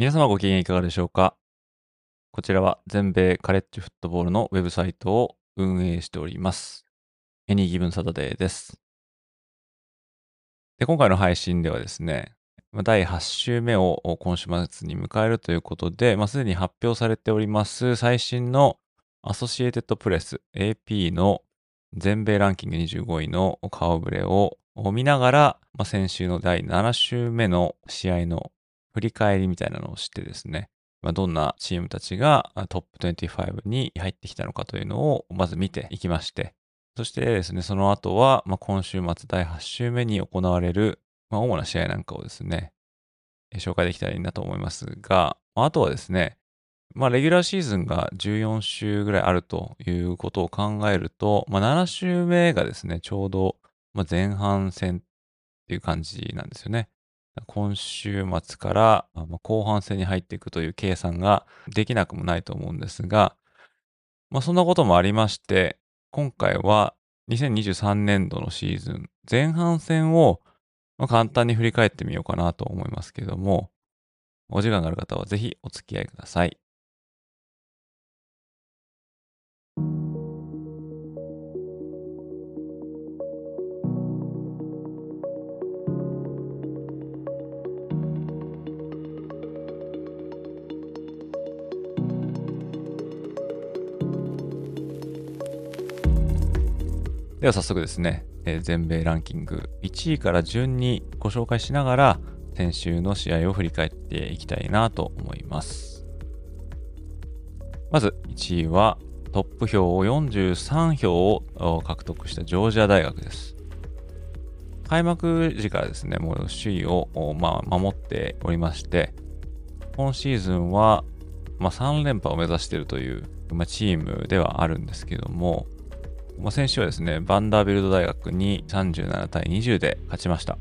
皆様ご機嫌いかがでしょうか？こちらは全米カレッジフットボールのウェブサイトを運営しております。エニーギブンサタデーです。で、今回の配信ではですね、第8週目を今週末に迎えるということで、まあ、すでに発表されております最新のアソシエテッドプレス AP の全米ランキング25位の顔ぶれを見ながら、まあ、先週の第7週目の試合の振り返りみたいなのをしてですね、まあ、どんなチームたちがトップ25に入ってきたのかというのをまず見ていきまして、そしてですね、その後は、まあ、今週末第8週目に行われる、まあ、主な試合なんかをですね、紹介できたらいいなと思いますが、あとはですね、まあ、レギュラーシーズンが14週ぐらいあるということを考えると、まあ、7週目がですね、ちょうど前半戦っていう感じなんですよね。今週末から後半戦に入っていくという計算ができなくもないと思うんですが、まあ、そんなこともありまして、今回は2023年度のシーズン前半戦を簡単に振り返ってみようかなと思いますけども、お時間がある方はぜひお付き合いください。では早速ですね、えー、全米ランキング1位から順にご紹介しながら先週の試合を振り返っていきたいなと思います。まず1位はトップ票を43票を獲得したジョージア大学です。開幕時からですね、もう首位を、まあ、守っておりまして、今シーズンは、まあ、3連覇を目指しているという、まあ、チームではあるんですけども、まあ、先週はですね、バンダービルド大学に37対20で勝ちました。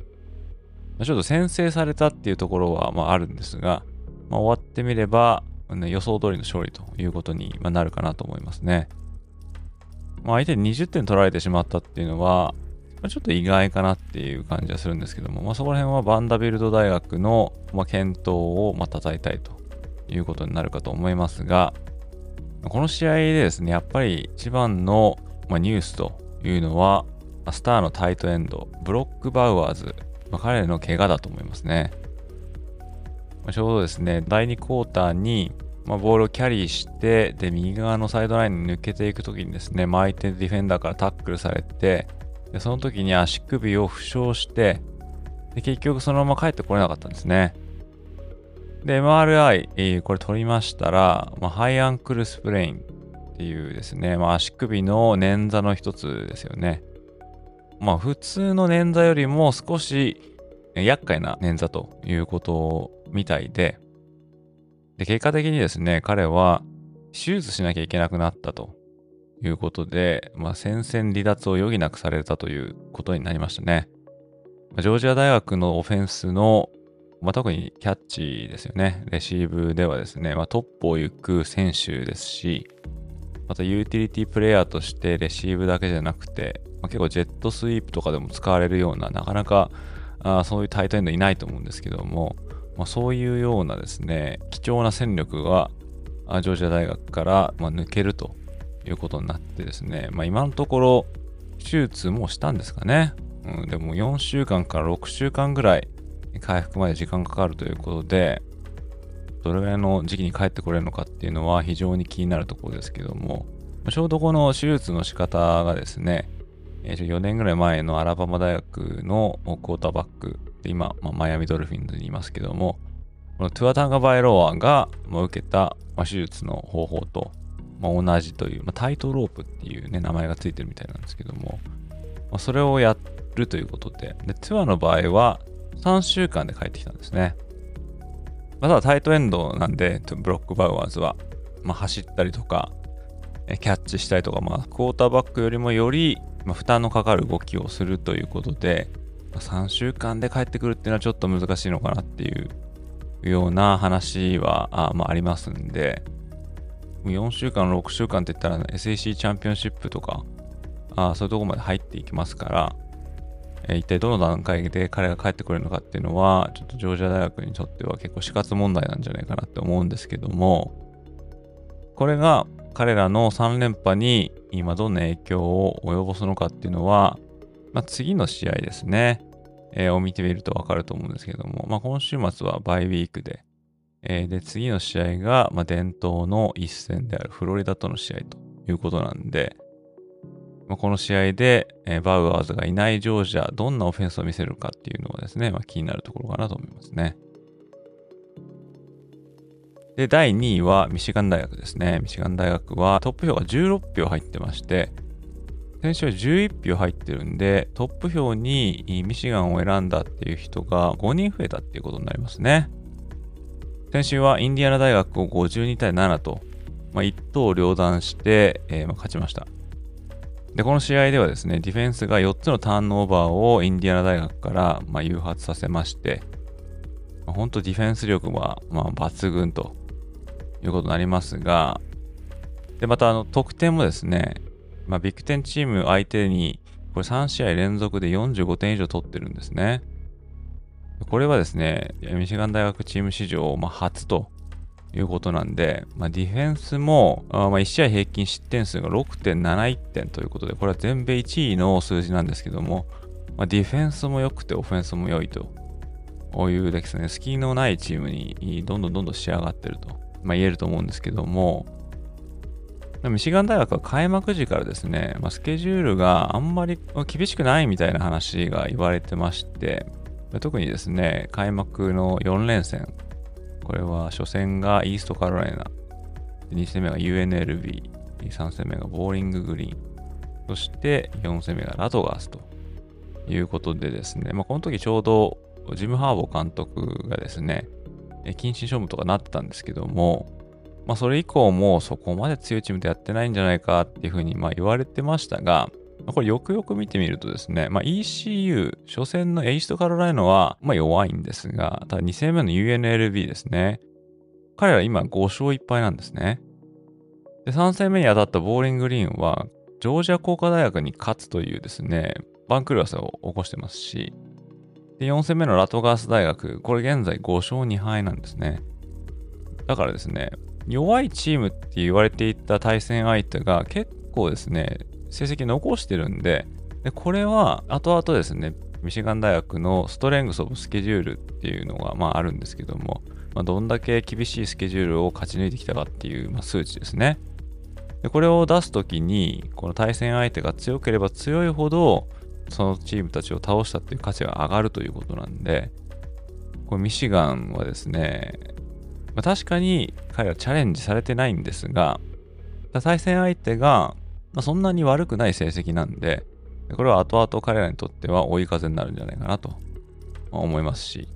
ま、ちょっと先制されたっていうところはまああるんですが、まあ、終わってみれば、ね、予想通りの勝利ということになるかなと思いますね。まあ、相手に20点取られてしまったっていうのは、まあ、ちょっと意外かなっていう感じはするんですけども、まあ、そこら辺はバンダビルド大学の、まあ、検討をまた叩いたいということになるかと思いますが、この試合でですね、やっぱり一番のまあ、ニュースというのは、スターのタイトエンド、ブロック・バウアーズ、まあ、彼の怪我だと思いますね。まあ、ちょうどですね、第2クォーターに、まあ、ボールをキャリーして、で、右側のサイドラインに抜けていくときにですね、まあ、相手ディフェンダーからタックルされて、でその時に足首を負傷して、で結局そのまま帰ってこれなかったんですね。で、MRI、これ取りましたら、まあ、ハイアンクルスプレインっていうですね、まあ、足首の捻挫の一つですよね。まあ普通の捻挫よりも少し厄介な捻挫ということみたいで、で結果的にですね、彼は手術しなきゃいけなくなったということで、まあ、戦線離脱を余儀なくされたということになりましたね。ジョージア大学のオフェンスの、まあ、特にキャッチですよね。レシーブではですね、まあ、トップを行く選手ですし、またユーティリティプレイヤーとしてレシーブだけじゃなくて、まあ、結構ジェットスイープとかでも使われるような、なかなかあそういうタイトエンドいないと思うんですけども、まあ、そういうようなですね、貴重な戦力がジョージア大学から、ま、抜けるということになってですね、まあ、今のところ手術もしたんですかね。うん、でも4週間から6週間ぐらい回復まで時間かかるということで、どれぐらいの時期に帰ってこれるのかっていうのは非常に気になるところですけども、ちょうどこの手術の仕方がですね、4年ぐらい前のアラバマ大学のクォーターバックで、今、まあ、マイアミドルフィンズにいますけども、このトゥアタンガバイロアが受けた手術の方法と同じという、まあ、タイトロープっていうね、名前がついてるみたいなんですけども、まあ、それをやるということで、で、トゥアの場合は、3週間で帰ってきたんですね。ま、ただタイトエンドなんで、ブロックバウアーズは、まあ、走ったりとか、キャッチしたりとか、まあ、クォーターバックよりもより、まあ、負担のかかる動きをするということで、まあ、3週間で帰ってくるっていうのはちょっと難しいのかなっていうような話はあ,、まあ、ありますんで、4週間、6週間って言ったら、SAC チャンピオンシップとか、あそういうとこまで入っていきますから、一体どの段階で彼が帰ってくるのかっていうのは、ちょっとジョージア大学にとっては結構死活問題なんじゃないかなって思うんですけども、これが彼らの3連覇に今どんな影響を及ぼすのかっていうのは、まあ、次の試合ですね、えー、を見てみるとわかると思うんですけども、まあ、今週末はバイウィークで、えー、で、次の試合が、ま、伝統の一戦であるフロリダとの試合ということなんで、この試合で、え、バウアーズがいないジョージア、どんなオフェンスを見せるかっていうのはですね、まあ、気になるところかなと思いますね。で、第2位はミシガン大学ですね。ミシガン大学はトップ票が16票入ってまして、先週は11票入ってるんで、トップ票にミシガンを選んだっていう人が5人増えたっていうことになりますね。先週はインディアナ大学を52対7と、まあ、一刀両断して、えー、まあ勝ちました。で、この試合ではですね、ディフェンスが4つのターンオーバーをインディアナ大学からま誘発させまして、まあ、本当ディフェンス力はま抜群ということになりますが、で、またあの得点もですね、まあ、ビッグ10チーム相手にこれ3試合連続で45点以上取ってるんですね。これはですね、ミシガン大学チーム史上、ま、初ということなんで、まあ、ディフェンスも、あま、1試合平均失点数が6.71点ということで、これは全米1位の数字なんですけども、まあ、ディフェンスも良くてオフェンスも良いと。いうですね、隙のないチームにどんどんどんどん仕上がってると、まあ、言えると思うんですけども、ミシガン大学は開幕時からですね、まあ、スケジュールがあんまり厳しくないみたいな話が言われてまして、特にですね、開幕の4連戦、これは初戦がイーストカロライナ、2戦目が UNLB、3戦目がボーリンググリーン、そして4戦目がラトガースと。いうことでですね、まあ、この時ちょうどジム・ハーボー監督がですね、謹慎処分とかなってたんですけども、まあ、それ以降もそこまで強いチームでやってないんじゃないかっていうふうにま言われてましたが、これよくよく見てみるとですね、まあ、ECU、初戦のエイストカロライナは、まあ、弱いんですが、ただ2戦目の UNLB ですね。彼ら今5勝1敗なんですね。で、3戦目に当たったボーリングリーンは、ジョージア工科大学に勝つというですね、バンクルワスを起こしてますし、で、4戦目のラトガース大学、これ現在5勝2敗なんですね。だからですね、弱いチームって言われていた対戦相手が結構ですね、成績残してるんで、でこれは後々ですね、ミシガン大学のストレングスオブスケジュールっていうのが、まあ、あるんですけども、まあ、どんだけ厳しいスケジュールを勝ち抜いてきたかっていう、まあ、数値ですね。でこれを出すときに、この対戦相手が強ければ強いほど、そのチームたちを倒したっていう価値が上がるということなんで、これミシガンはですね、まあ、確かに彼はチャレンジされてないんですが、対戦相手がまあ、そんなに悪くない成績なんで、これは後々彼らにとっては追い風になるんじゃないかなと思いますし、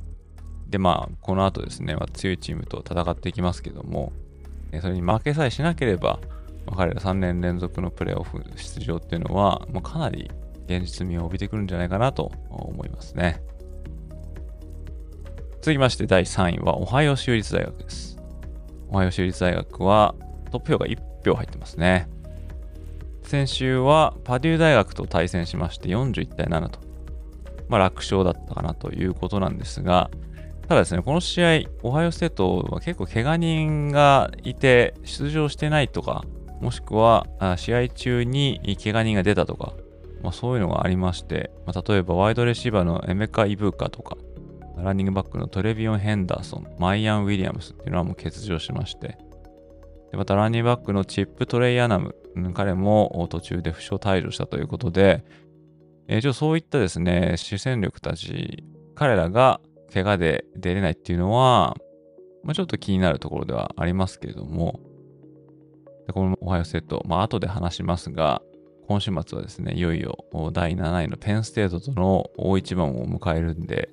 で、まあ、この後ですね、まあ、強いチームと戦っていきますけども、それに負けさえしなければ、まあ、彼ら3年連続のプレーオフ出場っていうのは、まあ、かなり現実味を帯びてくるんじゃないかなと思いますね。続きまして第3位は、オハイオ州立大学です。オハイオ州立大学はトップ票が1票入ってますね。先週はパデュー大学と対戦しまして41対7と、まあ、楽勝だったかなということなんですが、ただですね、この試合、オハイオステートは結構怪我人がいて出場してないとか、もしくは試合中に怪我人が出たとか、まあ、そういうのがありまして、まあ、例えばワイドレシーバーのエメカ・イブーカとか、ランニングバックのトレビオン・ヘンダーソン、マイアン・ウィリアムスっていうのはもう欠場しまして、でまたランニングバックのチップ・トレイ・アナム、彼も途中で負傷退場したということで、えー、そういったですね、主戦力たち、彼らが怪我で出れないっていうのは、まあ、ちょっと気になるところではありますけれども、でこのおはようセット、まあ後で話しますが、今週末はですね、いよいよ第7位のペンステートとの大一番を迎えるんで、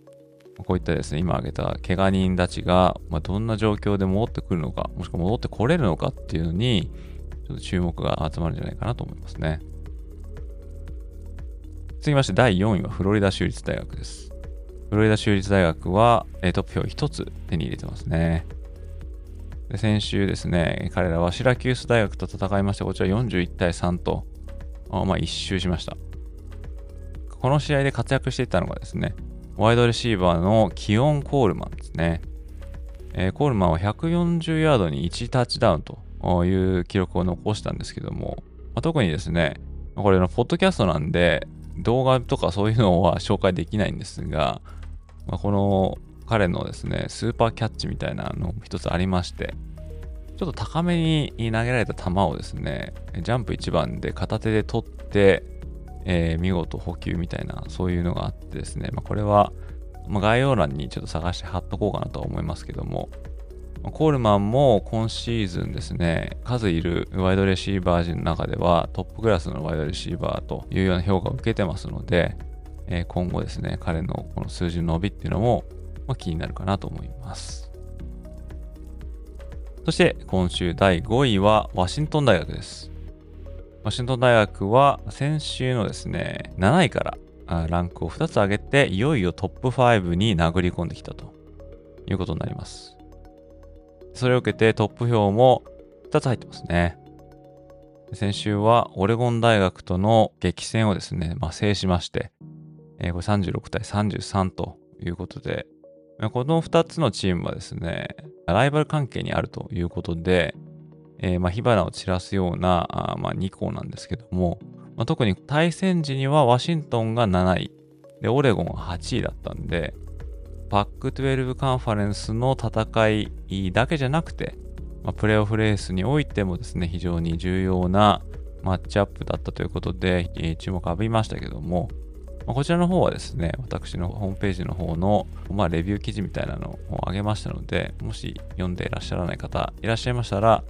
こういったですね、今挙げた怪我人たちが、まあ、どんな状況で戻ってくるのか、もしくは戻ってこれるのかっていうのに、ちょっと注目が集まるんじゃないかなと思いますね。続きまして第4位はフロリダ州立大学です。フロリダ州立大学はトップ票1つ手に入れてますね。で先週ですね、彼らはシラキュース大学と戦いまして、こちら41対3と、まあ、一周しました。この試合で活躍していたのがですね、ワイドレシーバーのキオン・コールマンですね。えー、コールマンは140ヤードに1タッチダウンという記録を残したんですけども、まあ、特にですね、これのポッドキャストなんで、動画とかそういうのは紹介できないんですが、まあ、この彼のですね、スーパーキャッチみたいなの一つありまして、ちょっと高めに投げられた球をですね、ジャンプ1番で片手で取って、えー、見事補給みたいな、そういうのがあってですね、まあ、これは、まあ、概要欄にちょっと探して貼っとこうかなと思いますけども、コールマンも今シーズンですね、数いるワイドレシーバー陣の中ではトップクラスのワイドレシーバーというような評価を受けてますので、え、今後ですね、彼のこの数字の伸びっていうのも、ま、気になるかなと思います。そして今週第5位はワシントン大学です。ワシントン大学は先週のですね、7位からランクを2つ上げて、いよいよトップ5に殴り込んできたということになります。それを受けてトップ票も2つ入ってますね。先週はオレゴン大学との激戦をですね、まあ、制しまして、えー、これ36対33ということで、この2つのチームはですね、ライバル関係にあるということで、えー、まあ火花を散らすようなあ、まあ、2校なんですけども、まあ、特に対戦時にはワシントンが7位、で、オレゴンは8位だったんで、パック12カンファレンスの戦いだけじゃなくて、まあ、プレーオフレースにおいてもですね、非常に重要なマッチアップだったということで、えー、注目を浴びましたけども、まあ、こちらの方はですね、私のホームページの方の、まあ、レビュー記事みたいなのを上げましたので、もし読んでいらっしゃらない方いらっしゃいましたら、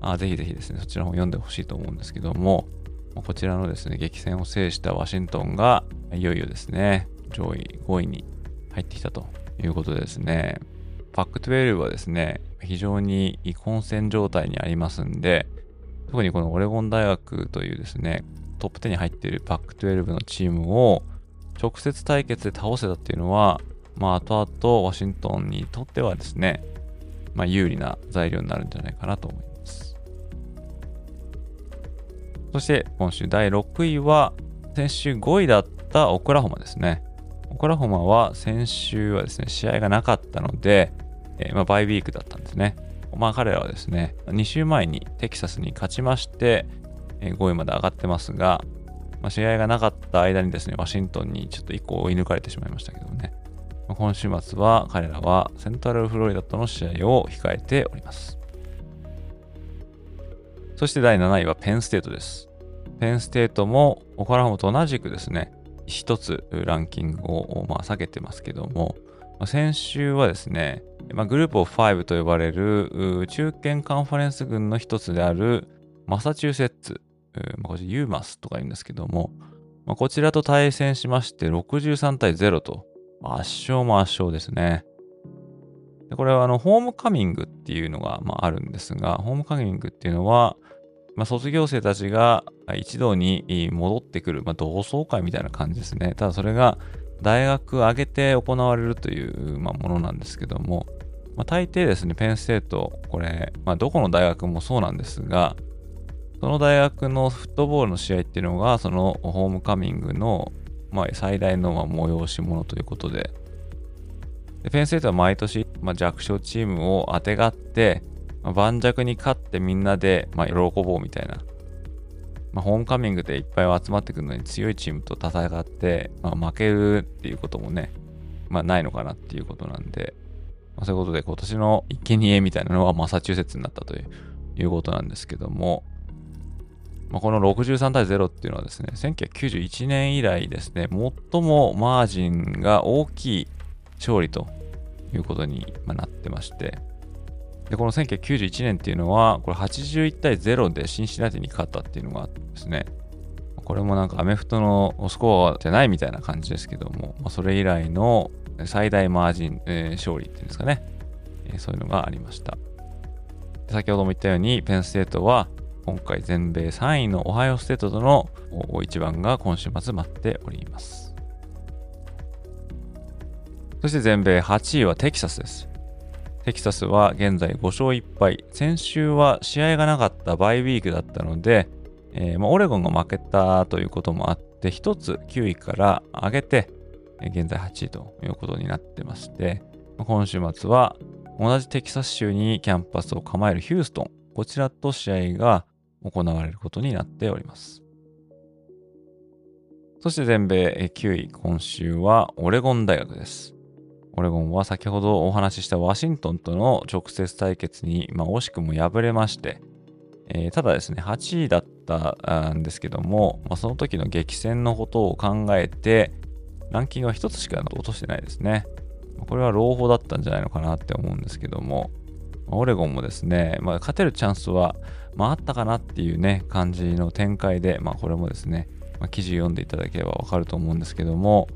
あぜひぜひですね、そちらの方読んでほしいと思うんですけども、こちらのですね、激戦を制したワシントンが、いよいよですね、上位5位に入ってきたということですね、パック12はですね、非常に混戦状態にありますんで、特にこのオレゴン大学というですね、トップ10に入っているパック12のチームを直接対決で倒せたっていうのは、まあ、後々ワシントンにとってはですね、まあ、有利な材料になるんじゃないかなと思います。そして今週第6位は、先週5位だったオクラホマですね。オクラホマは先週はですね、試合がなかったので、えー、まあ、バイウィークだったんですね。まあ彼らはですね、2週前にテキサスに勝ちまして、えー、5位まで上がってますが、まあ、試合がなかった間にですね、ワシントンにちょっと1個追い抜かれてしまいましたけどね。今週末は彼らはセントラルフロリダとの試合を控えております。そして第7位はペンステートです。ペンステートもオカラホマと同じくですね、一つランキングを、まあ、下げてますけども、先週はですね、まあ、グループオフ5と呼ばれる中堅カンファレンス群の一つであるマサチューセッツ、まあ、こちらユーマスとか言うんですけども、まあ、こちらと対戦しまして63対0と圧勝も圧勝ですね。これはあのホームカミングっていうのが、まあ、あるんですが、ホームカミングっていうのは、まあ、卒業生たちが一度に戻ってくる、まあ、同窓会みたいな感じですね。ただそれが大学挙げて行われるという、まあ、ものなんですけども、まあ、大抵ですね、ペンステート、これ、まあ、どこの大学もそうなんですが、その大学のフットボールの試合っていうのが、そのホームカミングの、まあ、最大のまあ催し物ということで、でペンステートは毎年、まあ、弱小チームをあてがって、まあ、盤石に勝ってみんなで、まあ、喜ぼうみたいな。まあ、ホームカミングでいっぱい集まってくるのに強いチームと戦って、まあ、負けるっていうこともね、まあ、ないのかなっていうことなんで、まあ、そういうことで今年の生贄みたいなのはマサチューセッツになったといういうことなんですけども、まあ、この63対0っていうのはですね、1991年以来ですね、最もマージンが大きい勝利ということになってまして、で、この1991年っていうのは、これ81対0でシンシナティに勝ったっていうのがあってですね、これもなんかアメフトのスコアじゃないみたいな感じですけども、まあ、それ以来の最大マージン、えー、勝利っていうんですかね、えー、そういうのがありました。先ほども言ったように、ペンステートは今回全米3位のオハイオステートとの大一番が今週末待っております。そして全米8位はテキサスです。テキサスは現在5勝1敗。先週は試合がなかったバイウィークだったので、えー、オレゴンが負けたということもあって、1つ9位から上げて、現在8位ということになってまして、今週末は同じテキサス州にキャンパスを構えるヒューストン、こちらと試合が行われることになっております。そして全米9位、今週はオレゴン大学です。オレゴンは先ほどお話ししたワシントンとの直接対決に、まあ、惜しくも敗れまして、えー、ただですね、8位だったんですけども、まあ、その時の激戦のことを考えて、ランキングは1つしか落としてないですね。これは朗報だったんじゃないのかなって思うんですけども、オレゴンもですね、まあ、勝てるチャンスは、まあ、あったかなっていうね、感じの展開で、まあ、これもですね、まあ、記事読んでいただければわかると思うんですけども、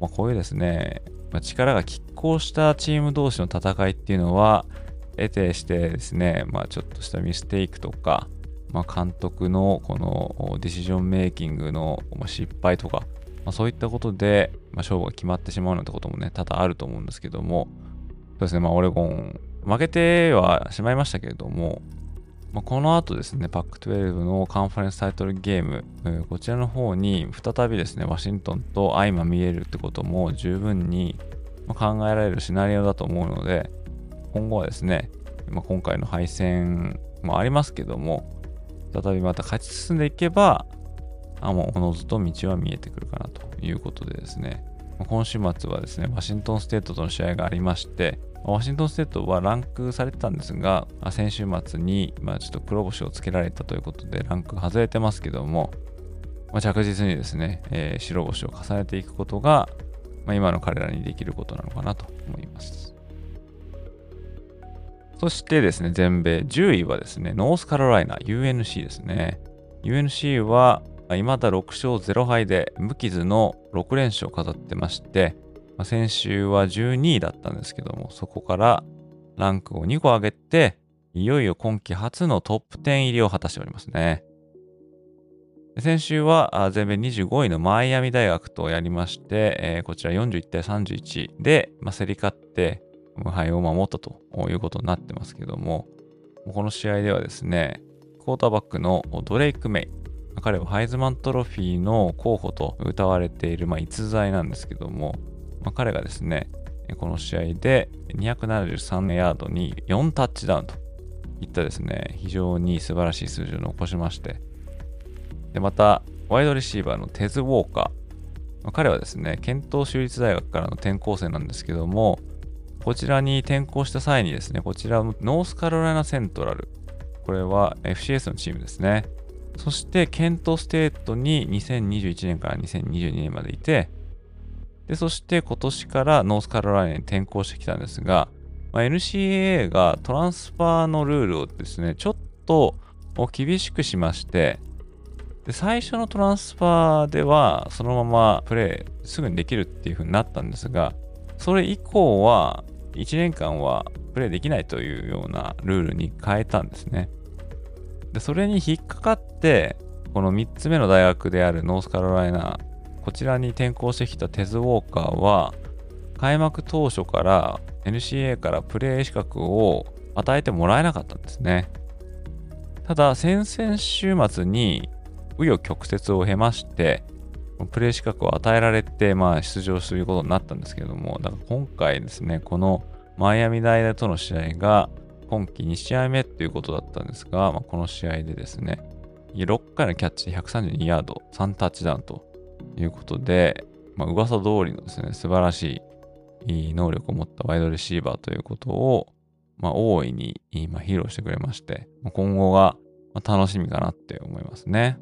まあ、こういうですね、まあ、力が拮抗したチーム同士の戦いっていうのは、得てしてですね、まあ、ちょっとしたミステイクとか、まあ、監督のこのディシジョンメイキングの失敗とか、まあ、そういったことで、ま、勝負が決まってしまうなんてこともね、多々あると思うんですけども、そうですね、まあ、オレゴン、負けてはしまいましたけれども、まあ、この後ですね、パック12のカンファレンスタイトルゲーム、え、こちらの方に再びですね、ワシントンと相まみえるってことも十分に考えられるシナリオだと思うので、今後はですね、ま、今回の敗戦もありますけども、再びまた勝ち進んでいけば、あもうおのずと道は見えてくるかなということでですね、今週末はですね、ワシントンステートとの試合がありまして、ワシントンステートはランクされてたんですが、先週末に、まあ、ちょっと黒星をつけられたということで、ランク外れてますけども、まあ、着実にですね、えー、白星を重ねていくことが、まあ、今の彼らにできることなのかなと思います。そしてですね、全米10位はですね、ノースカロライナ UNC ですね。UNC は未だ6勝0敗で無傷の6連勝を飾ってまして、まあ、先週は12位だったんですけども、そこからランクを2個上げて、いよいよ今季初のトップ10入りを果たしておりますね。先週は全米25位のマイアミ大学とやりまして、えー、こちら41対31で、まあ、競り勝って無敗を守ったということになってますけども、この試合ではですね、クォーターバックのドレイク・メイ、彼はハイズマントロフィーの候補と歌われている、まあ、逸材なんですけども、まあ、彼がですね、この試合で273ヤードに4タッチダウンといったですね、非常に素晴らしい数字を残しまして、でまた、ワイドレシーバーのテズ・ウォーカー、まあ、彼はですね、ケント州立大学からの転校生なんですけども、こちらに転校した際にですね、こちらのノースカロライナセントラル、これは FCS のチームですね。そしてケントステートに2021年から2022年までいて、で、そして今年からノースカロライナに転校してきたんですが、まあ、NCAA がトランスファーのルールをですね、ちょっと厳しくしまして、で最初のトランスファーではそのままプレイすぐにできるっていう風になったんですが、それ以降は1年間はプレイできないというようなルールに変えたんですね。で、それに引っかかって、この3つ目の大学であるノースカロライナ、こちらに転校してきたテズ・ウォーカーは、開幕当初から NCA からプレー資格を与えてもらえなかったんですね。ただ、先々週末に紆余曲折を経まして、プレー資格を与えられて、まあ、出場することになったんですけれども、だから今回ですね、このマイアミ大との試合が今季2試合目っていうことだったんですが、まあ、この試合でですね、6回のキャッチ132ヤード、3タッチダウンということで、まあ、噂通りのですね、素晴らしい能力を持ったワイドレシーバーということを、まあ、大いに今披露してくれまして、今後が楽しみかなって思いますね。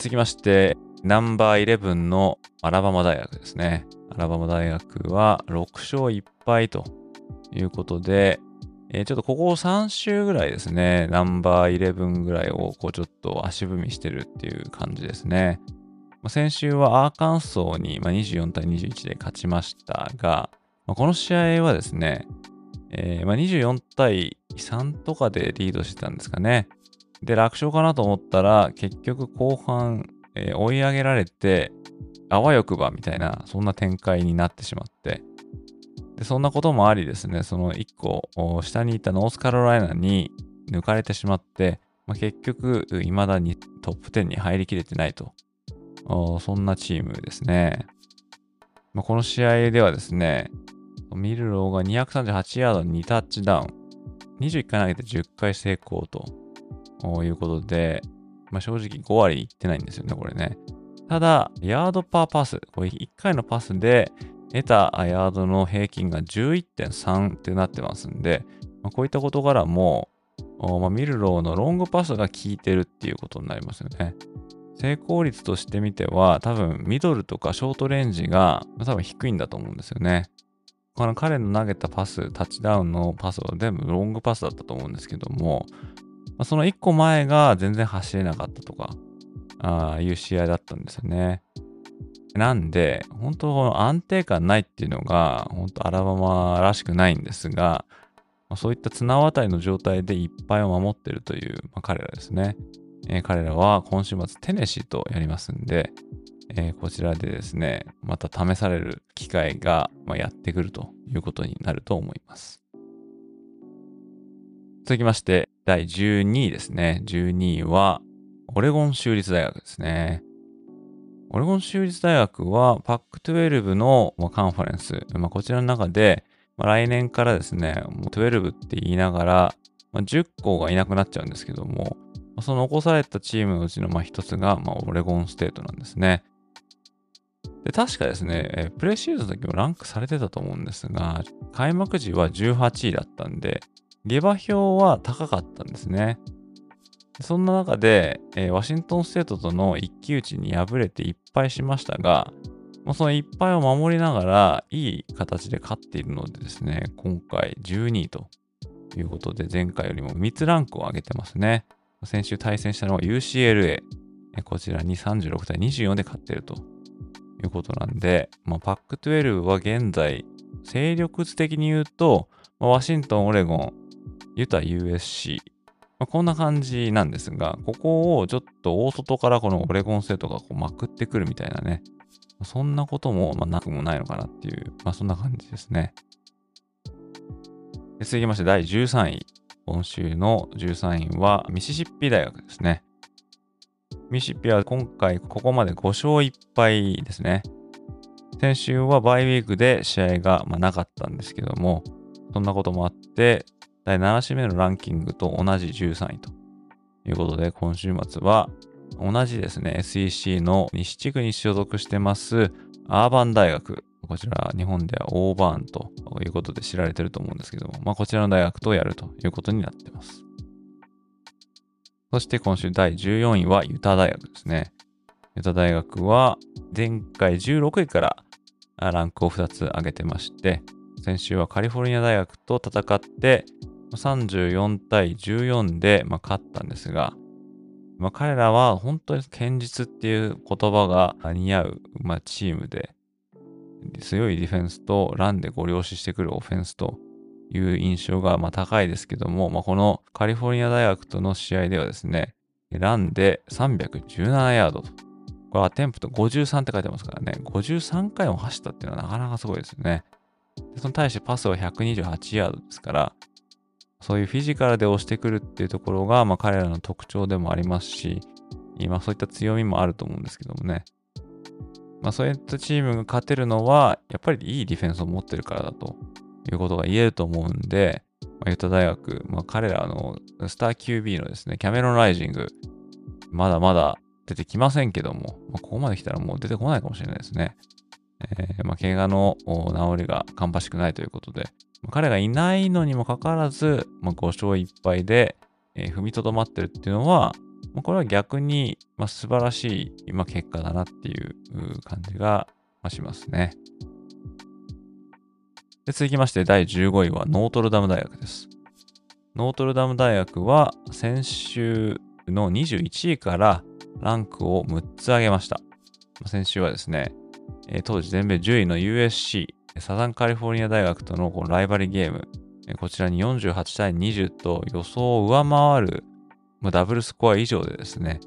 続きまして、ナンバー11のアラバマ大学ですね。アラバマ大学は6勝1敗ということで、えー、ちょっとここ3週ぐらいですね、ナンバー11ぐらいをこうちょっと足踏みしてるっていう感じですね。先週はアーカンソーに、まあ、24対21で勝ちましたが、この試合はですね、えー、まあ、24対3とかでリードしてたんですかね。で、楽勝かなと思ったら、結局後半、えー、追い上げられて、あわよくばみたいな、そんな展開になってしまって、でそんなこともありですね、その1個下にいたノースカロライナに抜かれてしまって、まあ、結局、未だにトップ10に入りきれてないと。そんなチームですね。まあ、この試合ではですね、ミルローが238ヤード2タッチダウン。21回投げて10回成功ということで、まあ、正直5割いってないんですよね、これね。ただ、ヤードパーパス、これ1回のパスで得たヤードの平均が11.3ってなってますんで、まあ、こういったことからも、まあ、ミルローのロングパスが効いてるっていうことになりますよね。成功率としてみては、多分ミドルとかショートレンジが多分低いんだと思うんですよね。この彼の投げたパス、タッチダウンのパスは全部ロングパスだったと思うんですけども、まあ、その1個前が全然走れなかったとか、ああいう試合だったんですよね。なんで、本当この安定感ないっていうのが、本当アラバマらしくないんですが、まあ、そういった綱渡りの状態でいっぱいを守ってるという、まあ、彼らですね。えー、彼らは今週末テネシーとやりますんで、えー、こちらでですね、また試される機会が、まあ、やってくるということになると思います。続きまして、第12位ですね。12位は、オレゴン州立大学ですね。オレゴン州立大学は PAC12 のカンファレンス、まあ、こちらの中で、まあ、来年からですね、もう12って言いながら、まあ、10校がいなくなっちゃうんですけども、その残されたチームのうちの一つが、まあ、オレゴンステートなんですね。で、確かですね、プレシーズンの時もランクされてたと思うんですが、開幕時は18位だったんで、下馬評は高かったんですね。そんな中で、えー、ワシントンステートとの一騎打ちに敗れていっぱいしましたが、もうそのいっぱいを守りながら、いい形で勝っているのでですね、今回12位ということで、前回よりも3つランクを上げてますね。先週対戦したのは UCLA。こちらに36対24で勝っているということなんで、まあ、パック12は現在、勢力図的に言うと、ワシントン、オレゴン、ユタ USC、まあ、こんな感じなんですが、ここをちょっと大外からこのオレゴン生徒がこうまくってくるみたいなね、そんなこともまなくもないのかなっていう、まあそんな感じですね。続きまして第13位。今週の13位はミシシッピ大学ですね。ミシシッピは今回ここまで5勝1敗ですね。先週はバイウィークで試合がまなかったんですけども、そんなこともあって、第7週目のランキングと同じ13位ということで、今週末は同じですね、SEC の西地区に所属してますアーバン大学。こちら日本ではオーバーンということで知られてると思うんですけども、まあ、こちらの大学とやるということになってます。そして今週第14位はユタ大学ですね。ユタ大学は前回16位からランクを2つ上げてまして、先週はカリフォルニア大学と戦って、34対14で、まあ、勝ったんですが、まあ、彼らは本当に堅実っていう言葉が似合う、まあ、チームで、強いディフェンスとランでご了承してくるオフェンスという印象がま高いですけども、まあ、このカリフォルニア大学との試合ではですね、ランで317ヤードと。これアテンプト53って書いてますからね、53回も走ったっていうのはなかなかすごいですよね。その対してパスは128ヤードですから、そういうフィジカルで押してくるっていうところが、まあ、彼らの特徴でもありますし、今そういった強みもあると思うんですけどもね。まあ、そういったチームが勝てるのは、やっぱりいいディフェンスを持ってるからだということが言えると思うんで、まあ、ユタ大学、まあ、彼らのスター QB のですね、キャメロン・ライジング、まだまだ出てきませんけども、まあ、ここまで来たらもう出てこないかもしれないですね。えー、まあ、怪我の治りが芳しくないということで、彼がいないのにもかかわらず、まあ、5勝1敗で、えー、踏みとどまってるっていうのは、まあ、これは逆に、まあ、素晴らしい、まあ、結果だなっていう感じがしますね。で続きまして第15位はノートルダム大学です。ノートルダム大学は先週の21位からランクを6つ上げました。先週はですね、当時全米10位の USC、サザンカリフォルニア大学とのこのライバルゲーム、こちらに48対20と予想を上回る、まあ、ダブルスコア以上でですね、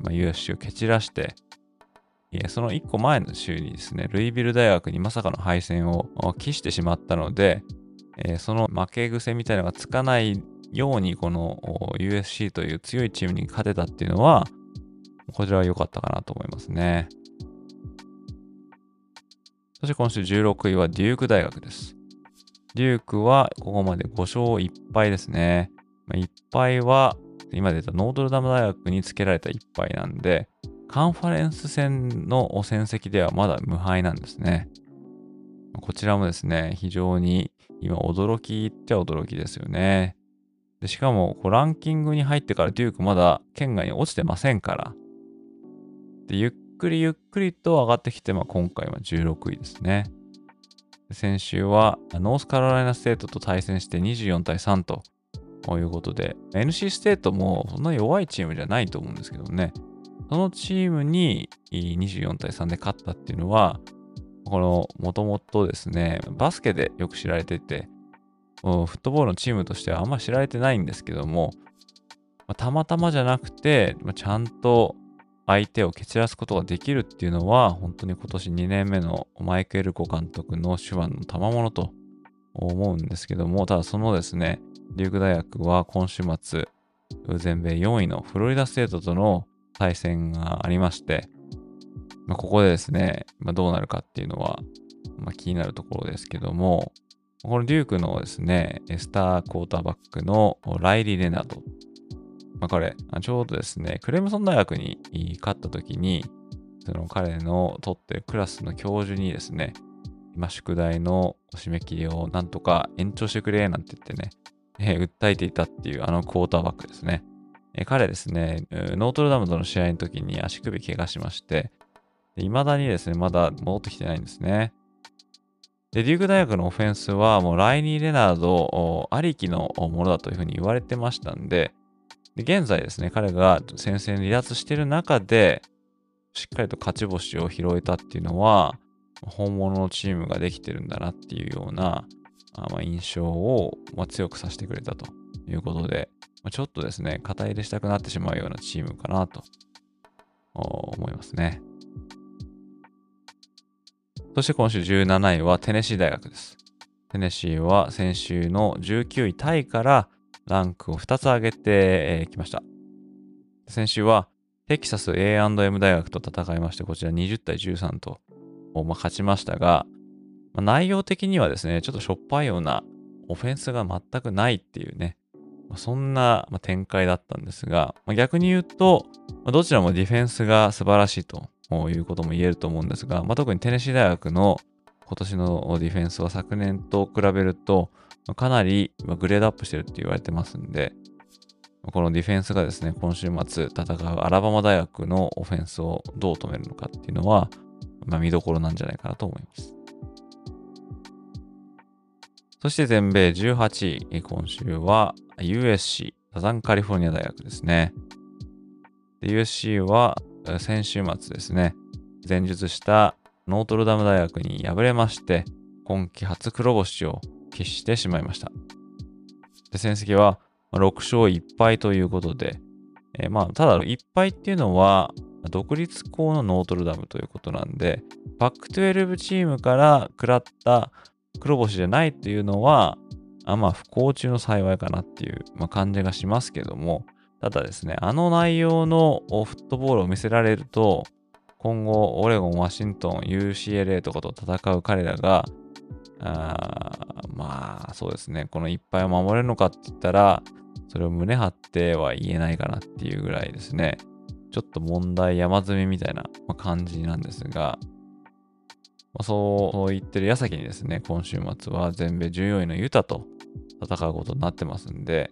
まあ、USC を蹴散らして、その1個前の週にですね、ルイビル大学にまさかの敗戦を期してしまったので、その負け癖みたいなのがつかないように、この USC という強いチームに勝てたっていうのは、こちらは良かったかなと思いますね。そして今週16位はデューク大学です。デュークはここまで5勝1敗ですね。まあ、1敗は今出たノートルダム大学につけられた1敗なんで、カンファレンス戦の戦績ではまだ無敗なんですね。こちらもですね、非常に今驚きっちゃ驚きですよね。でしかもこうランキングに入ってからデュークまだ県外に落ちてませんから。でゆっくりゆっくりと上がってきて、まあ、今回は16位ですね。先週はノースカロライナステートと対戦して24対3ということで、NC ステートもそんな弱いチームじゃないと思うんですけどね、そのチームに24対3で勝ったっていうのは、このもともとですね、バスケでよく知られてて、フットボールのチームとしてはあんま知られてないんですけども、たまたまじゃなくて、ちゃんと相手を蹴散らすことができるっていうのは、本当に今年2年目のマイク・エルコ監督の手腕の賜物と思うんですけども、ただそのですね、デューク大学は今週末、全米4位のフロリダステートとの対戦がありまして、まあ、ここでですね、まあ、どうなるかっていうのは、まあ、気になるところですけども、このデュークのですね、スタークォーターバックのライリー・レナードまあ、彼、ちょうどですね、クレムソン大学に勝った時に、その彼の取ってクラスの教授にですね、今宿題の締め切りをなんとか延長してくれなんて言ってね、えー、訴えていたっていうあのクォーターバックですね。えー、彼ですね、ノートルダムとの試合の時に足首怪我しまして、未だにですね、まだ戻ってきてないんですね。で、デューク大学のオフェンスはもうライニー・レナードありきのものだというふうに言われてましたんで、で現在ですね、彼が戦線離脱してる中で、しっかりと勝ち星を拾えたっていうのは、本物のチームができてるんだなっていうような、まあ、印象を、まあ、強くさせてくれたということで、まあ、ちょっとですね、肩入れしたくなってしまうようなチームかなと思いますね。そして今週17位はテネシー大学です。テネシーは先週の19位タイからランクを2つ上げてきました。先週はテキサス A&M 大学と戦いまして、こちら20対13と、勝ちましたが、内容的にはですね、ちょっとしょっぱいようなオフェンスが全くないっていうね、そんな展開だったんですが、逆に言うと、どちらもディフェンスが素晴らしいということも言えると思うんですが、特にテネシー大学の今年のディフェンスは昨年と比べると、かなりグレードアップしてるって言われてますんで、このディフェンスがですね、今週末戦うアラバマ大学のオフェンスをどう止めるのかっていうのは、まあ、見どころなんじゃないかなと思います。そして全米18位、今週は USC、サザンカリフォルニア大学ですね。USC は先週末ですね、前述したノートルダム大学に敗れまして、今季初黒星を喫してしまいました。で戦績は6勝1敗ということで、えー、まあ、ただ1敗っていうのは、独立校のノートルダムということなんで、バック12チームから食らった黒星じゃないっていうのは、あまあ不幸中の幸いかなっていう、まあ、感じがしますけども、ただですね、あの内容のフットボールを見せられると、今後、オレゴン、ワシントン、UCLA とかと戦う彼らが、あまあ、そうですね、このいっぱいを守れるのかって言ったら、それを胸張っては言えないかなっていうぐらいですね、ちょっと問題山積みみたいな感じなんですが、まあ、そう言ってる矢先にですね、今週末は全米14位のユタと戦うことになってますんで、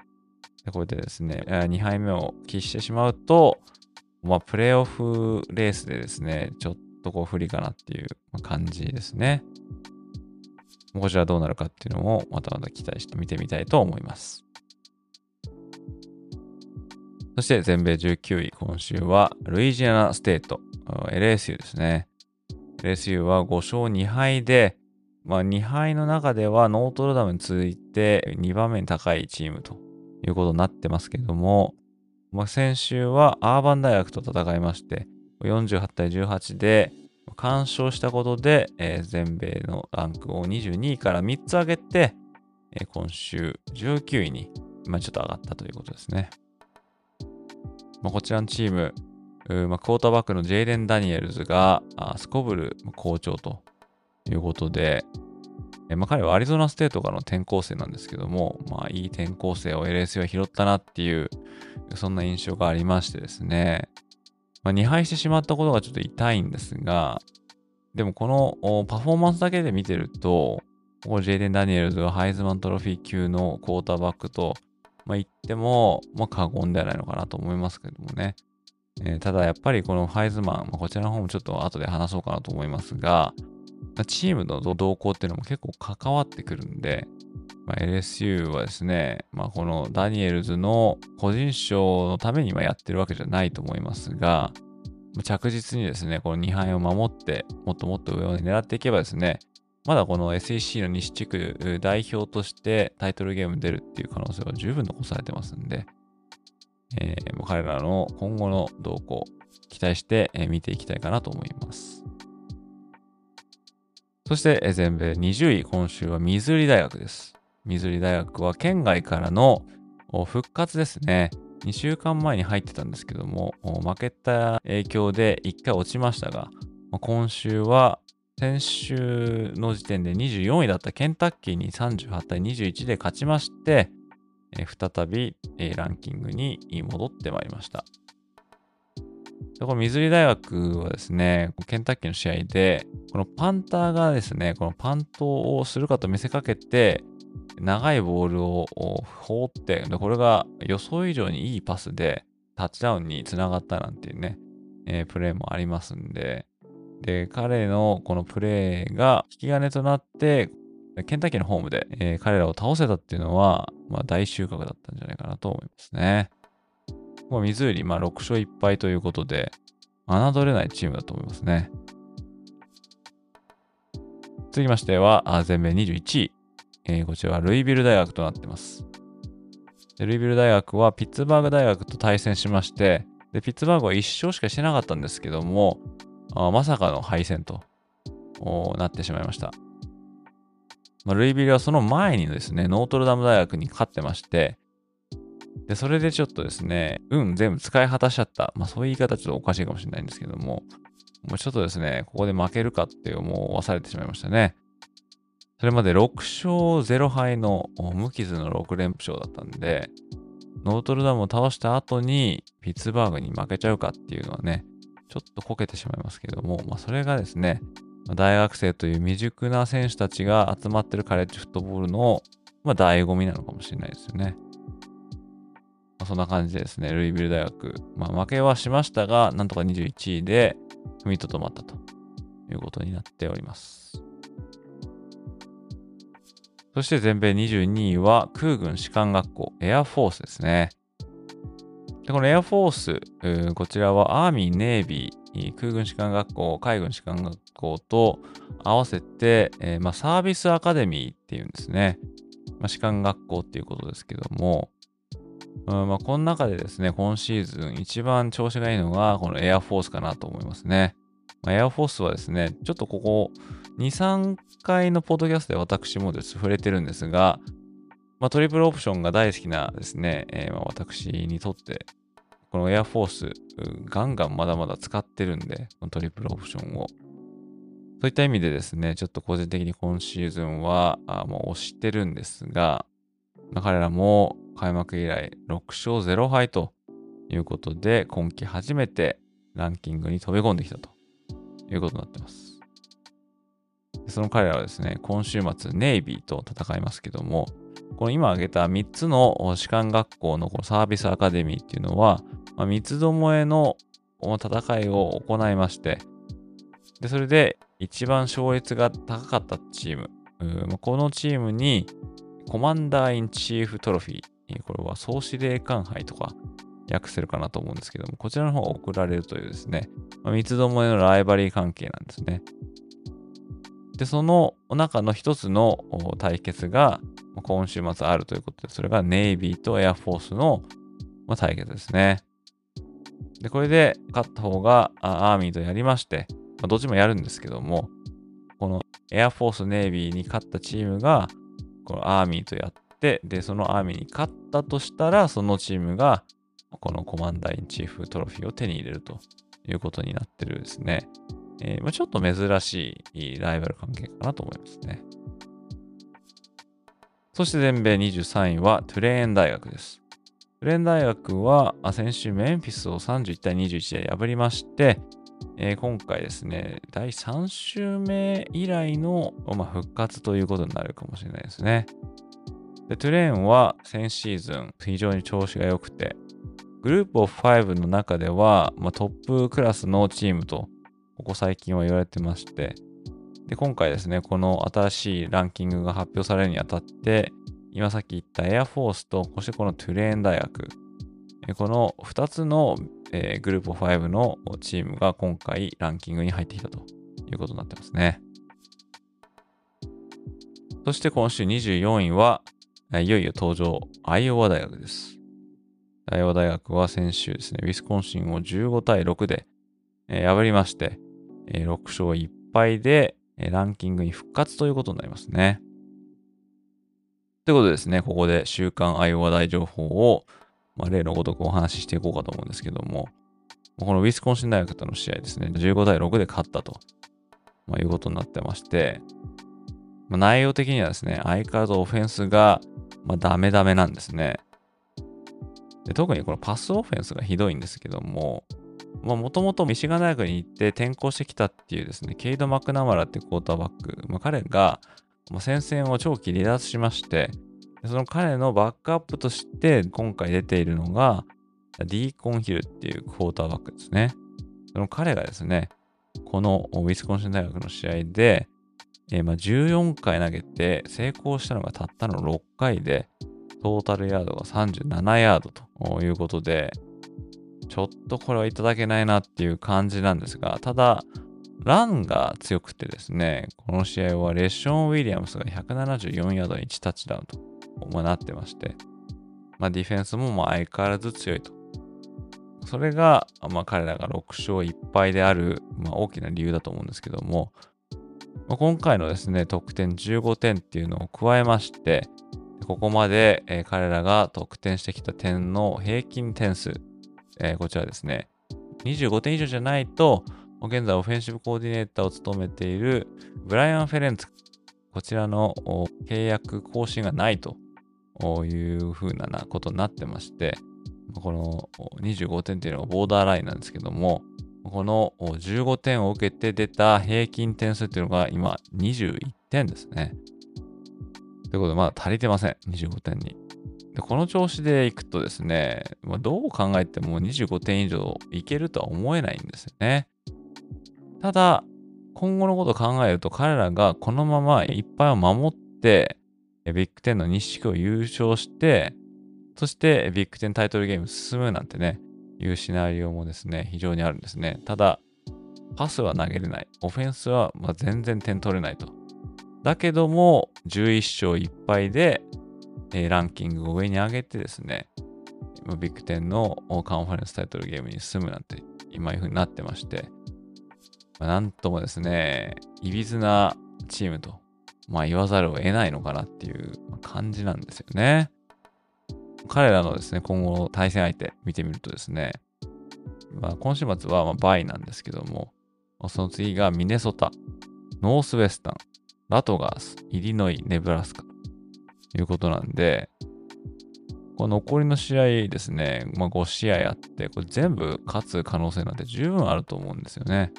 でこれでですね、2敗目を喫してしまうと、まあ、プレーオフレースでですね、ちょっとこう不利かなっていう感じですね。こちらどうなるかっていうのもまたまた期待して見てみたいと思います。そして全米19位、今週はルイジアナステート、LSU ですね。LSU は5勝2敗で、まあ、2敗の中ではノートルダムに続いて2番目に高いチームということになってますけども、まあ、先週はアーバン大学と戦いまして、48対18で完勝したことで、えー、全米のランクを22位から3つ上げて、えー、今週19位に、まあ、ちょっと上がったということですね。まあ、こちらのチーム、ーまあ、クォーターバックのジェイレン・ダニエルズがあすこぶる好調ということで、えまあ、彼はアリゾナステートからの転校生なんですけども、まあ、いい転校生を LSU は拾ったなっていう、そんな印象がありましてですね、まあ、2敗してしまったことがちょっと痛いんですが、でもこのパフォーマンスだけで見てると、ここジェイデン・ダニエルズがハイズマントロフィー級のクォーターバックと、まあ、言っても、まあ、過言ではないのかなと思いますけどもね。えー、ただやっぱりこのハイズマン、まあ、こちらの方もちょっと後で話そうかなと思いますが、チームの動向っていうのも結構関わってくるんで、まあ、LSU はですね、まあ、このダニエルズの個人賞のためにやってるわけじゃないと思いますが、着実にですね、この2敗を守って、もっともっと上を狙っていけばですね、まだこの SEC の西地区代表としてタイトルゲーム出るっていう可能性は十分残されてますんで、えー、もう彼らの今後の動向、期待して見ていきたいかなと思います。そして全米20位、今週はミズーリ大学です。ミズリ大学は県外からの復活ですね。2週間前に入ってたんですけども、負けた影響で1回落ちましたが、今週は先週の時点で24位だったケンタッキーに38対21で勝ちまして、再びランキングに戻ってまいりました。でこのミズリ大学はですね、ケンタッキーの試合で、このパンターがですね、このパントをするかと見せかけて、長いボールを放って、これが予想以上にいいパスでタッチダウンにつながったなんていうね、えー、プレーもありますんで、で、彼のこのプレーが引き金となって、ケンタッキーのホームで、えー、彼らを倒せたっていうのは、まあ、大収穫だったんじゃないかなと思いますね。もうミズーリ、まあ、6勝1敗ということで、侮れないチームだと思いますね。続きましては、全米21位。えー、こちらはルイビル大学となってます。ルイビル大学はピッツバーグ大学と対戦しまして、でピッツバーグは1勝しかしてなかったんですけども、あまさかの敗戦となってしまいました。まあ、ルイビルはその前にですね、ノートルダム大学に勝ってまして、で、それでちょっとですね、運全部使い果たしちゃった。まあそういう言い方ちょっとおかしいかもしれないんですけども、もうちょっとですね、ここで負けるかって思わされてしまいましたね。それまで6勝0敗の無傷の6連勝だったんで、ノートルダムを倒した後にピッツバーグに負けちゃうかっていうのはね、ちょっとこけてしまいますけども、まあそれがですね、大学生という未熟な選手たちが集まってるカレッジフットボールの、まあ、醍醐味なのかもしれないですよね。まあ、そんな感じでですね、ルイビル大学、まあ、負けはしましたが、なんとか21位で踏みとどまったということになっております。そして全米22位は空軍士官学校、エアフォースですね。でこのエアフォース、こちらはアーミー、ネイビー、空軍士官学校、海軍士官学校と合わせて、えー、まあ、サービスアカデミーっていうんですね。まあ、士官学校っていうことですけども、うんまあ、この中でですね、今シーズン一番調子がいいのがこのエアフォースかなと思いますね。まあ、エアフォースはですね、ちょっとここ2、3回のポッドキャストで私もです触れてるんですが、まあ、トリプルオプションが大好きなですね、えー、まあ私にとって、このエアフォース、ガンガンまだまだ使ってるんで、このトリプルオプションを。そういった意味でですね、ちょっと個人的に今シーズンは、あもう押してるんですが、ま、彼らも開幕以来6勝0敗ということで、今季初めてランキングに飛び込んできたということになってます。その彼らはですね、今週末、ネイビーと戦いますけども、この今挙げた3つの士官学校のこのサービスアカデミーっていうのは、まあ、三つどもえの戦いを行いまして、で、それで一番勝率が高かったチーム、このチームにコマンダーインチーフトロフィー、これは総司令官杯とか訳せるかなと思うんですけども、こちらの方が送られるというですね、まあ、三つどもえのライバリー関係なんですね。で、その中の一つの対決が今週末あるということで、それがネイビーとエアフォースの対決ですね。で、これで勝った方がアーミーとやりまして、まあ、どっちもやるんですけども、このエアフォース、ネイビーに勝ったチームが、このアーミーとやって、で、そのアーミーに勝ったとしたら、そのチームが、このコマンダインチーフトロフィーを手に入れるということになってるんですね。えー、まあ、ちょっと珍しいライバル関係かなと思いますね。そして全米23位はトゥレーン大学です。トゥレーン大学は先週メンフィスを31対21で破りまして、えー、今回ですね、第3週目以来の、まあ、復活ということになるかもしれないですね。でトゥレーンは先シーズン非常に調子が良くて、グループオフ5の中では、まあ、トップクラスのチームと、ここ最近は言われてまして、で今回ですね、この新しいランキングが発表されるにあたって、今さっき言ったエアフォースと、そしてこのトゥレーン大学、この2つのえー、グループ5のチームが今回ランキングに入ってきたということになってますね。そして今週24位は、いよいよ登場、アイオワ大学です。アイオワ大学は先週ですね、ウィスコンシンを15対6で、えー、破りまして、え、6勝1敗で、え、ランキングに復活ということになりますね。ということでですね、ここで週刊アイオワ大情報をまあ、例のごとくお話ししていこうかと思うんですけども、このウィスコンシン大学との試合ですね、15対6で勝ったと、まあ、いうことになってまして、まあ、内容的にはですね、相変わらずオフェンスが、まあ、ダメダメなんですね。で特にこのパスオフェンスがひどいんですけども、もともとミシガン大学に行って転校してきたっていうですね、ケイド・マクナマラってクォーターバック、まあ、彼が、戦線を長期離脱しまして、その彼のバックアップとして今回出ているのが、ディーコンヒルっていうクォーターバックですね。その彼がですね、このウィスコンシン大学の試合で、えー、まあ14回投げて成功したのがたったの6回で、トータルヤードが37ヤードということで、ちょっとこれはいただけないなっていう感じなんですが、ただ、ランが強くてですね、この試合はレッション・ウィリアムスが174ヤードに1タッチダウンとなってまして、まあ、ディフェンスもま相変わらず強いと。それが、まあ、彼らが6勝1敗である、ま、大きな理由だと思うんですけども、ま、今回のですね、得点15点っていうのを加えまして、ここまで、え、彼らが得点してきた点の平均点数、えー、こちらですね、25点以上じゃないと、現在オフェンシブコーディネーターを務めているブライアン・フェレンツ、こちらの契約更新がないというふうなことになってまして、この25点っていうのがボーダーラインなんですけども、この15点を受けて出た平均点数っていうのが今21点ですね。ということで、まだ足りてません。25点に。でこの調子でいくとですね、まあ、どう考えても25点以上いけるとは思えないんですよね。ただ、今後のことを考えると彼らがこのままいっぱいを守って、ビッグ10の西地区を優勝して、そしてビッグ10タイトルゲーム進むなんてね、いうシナリオもですね、非常にあるんですね。ただ、パスは投げれない。オフェンスはま全然点取れないと。だけども、11勝1敗で、え、ランキングを上に上げてですね、ビッグ10のカンファレンスタイトルゲームに進むなんて、今いう風になってまして、まあ、なんともですね、いびつなチームとまあ言わざるを得ないのかなっていう感じなんですよね。彼らのですね、今後の対戦相手見てみるとですね、まあ、今週末はまバイなんですけども、その次がミネソタ、ノースウェスタン、ラトガース、イリノイ、ネブラスカいうことなんで、この残りの試合ですね、まあ、5試合あって、これ全部勝つ可能性なんて十分あると思うんですよね。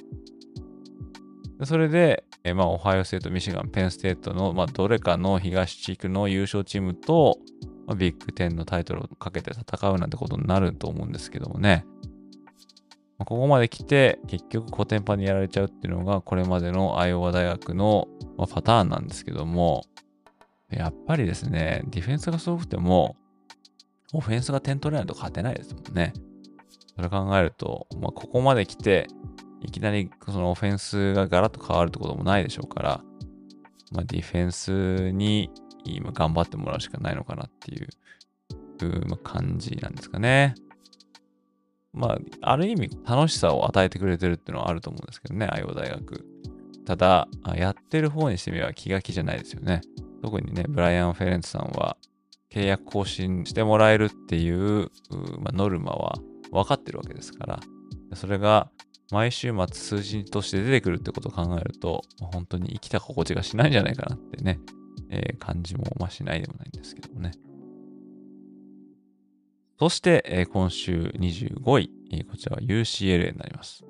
でそれで、え、まあ、オハイオステート、ミシガン、ペンステートの、まあ、どれかの東地区の優勝チームと、まあ、ビッグ10のタイトルをかけて戦うなんてことになると思うんですけどもね。まあ、ここまで来て、結局コテンパンにやられちゃうっていうのが、これまでのアイオワ大学の、まあ、パターンなんですけども、やっぱりですね、ディフェンスがすごくても、オフェンスが点取れないと勝てないですもんね。それ考えると、まあ、ここまで来て、いきなりそのオフェンスがガラッと変わるってこともないでしょうから、まあ、ディフェンスに今頑張ってもらうしかないのかなっていう、感じなんですかね。まあ、ある意味楽しさを与えてくれてるっていうのはあると思うんですけどね、アイオ大学。ただ、やってる方にしてみれば気が気じゃないですよね。特にね、ブライアン・フェレンツさんは契約更新してもらえるっていう、まあ、ノルマは分かってるわけですから、それが毎週末数字として出てくるってことを考えると、本当に生きた心地がしないんじゃないかなってね、えー、感じもまあしないでもないんですけどもね。そして、えー、今週25位、えー、こちらは UCLA になります。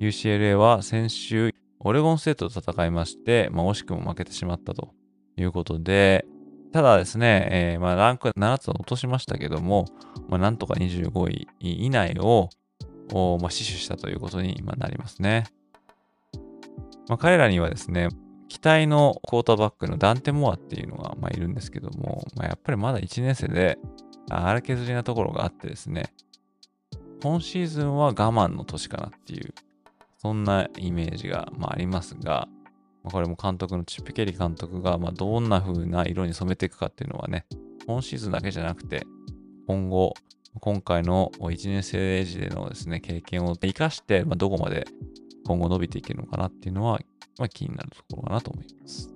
UCLA は先週、オレゴンステートと戦いまして、まあ、惜しくも負けてしまったということで、ただですね、えー、まあ、ランク7つ落としましたけども、まあ、なんとか25位以内を、まあ、死守したということになりますね。まあ、彼らにはですね、期待のクォーターバックのダンテ・モアっていうのが、まあ、いるんですけども、まあ、やっぱりまだ1年生で荒削りなところがあってですね、今シーズンは我慢の年かなっていう、そんなイメージが、まあ、ありますが、まあ、これも監督のチップ・ケリー監督が、まあ、どんな風な色に染めていくかっていうのはね、今シーズンだけじゃなくて、今後、今回の1年生時でのですね、経験を生かして、まあ、どこまで今後伸びていけるのかなっていうのは、まあ、気になるところかなと思います。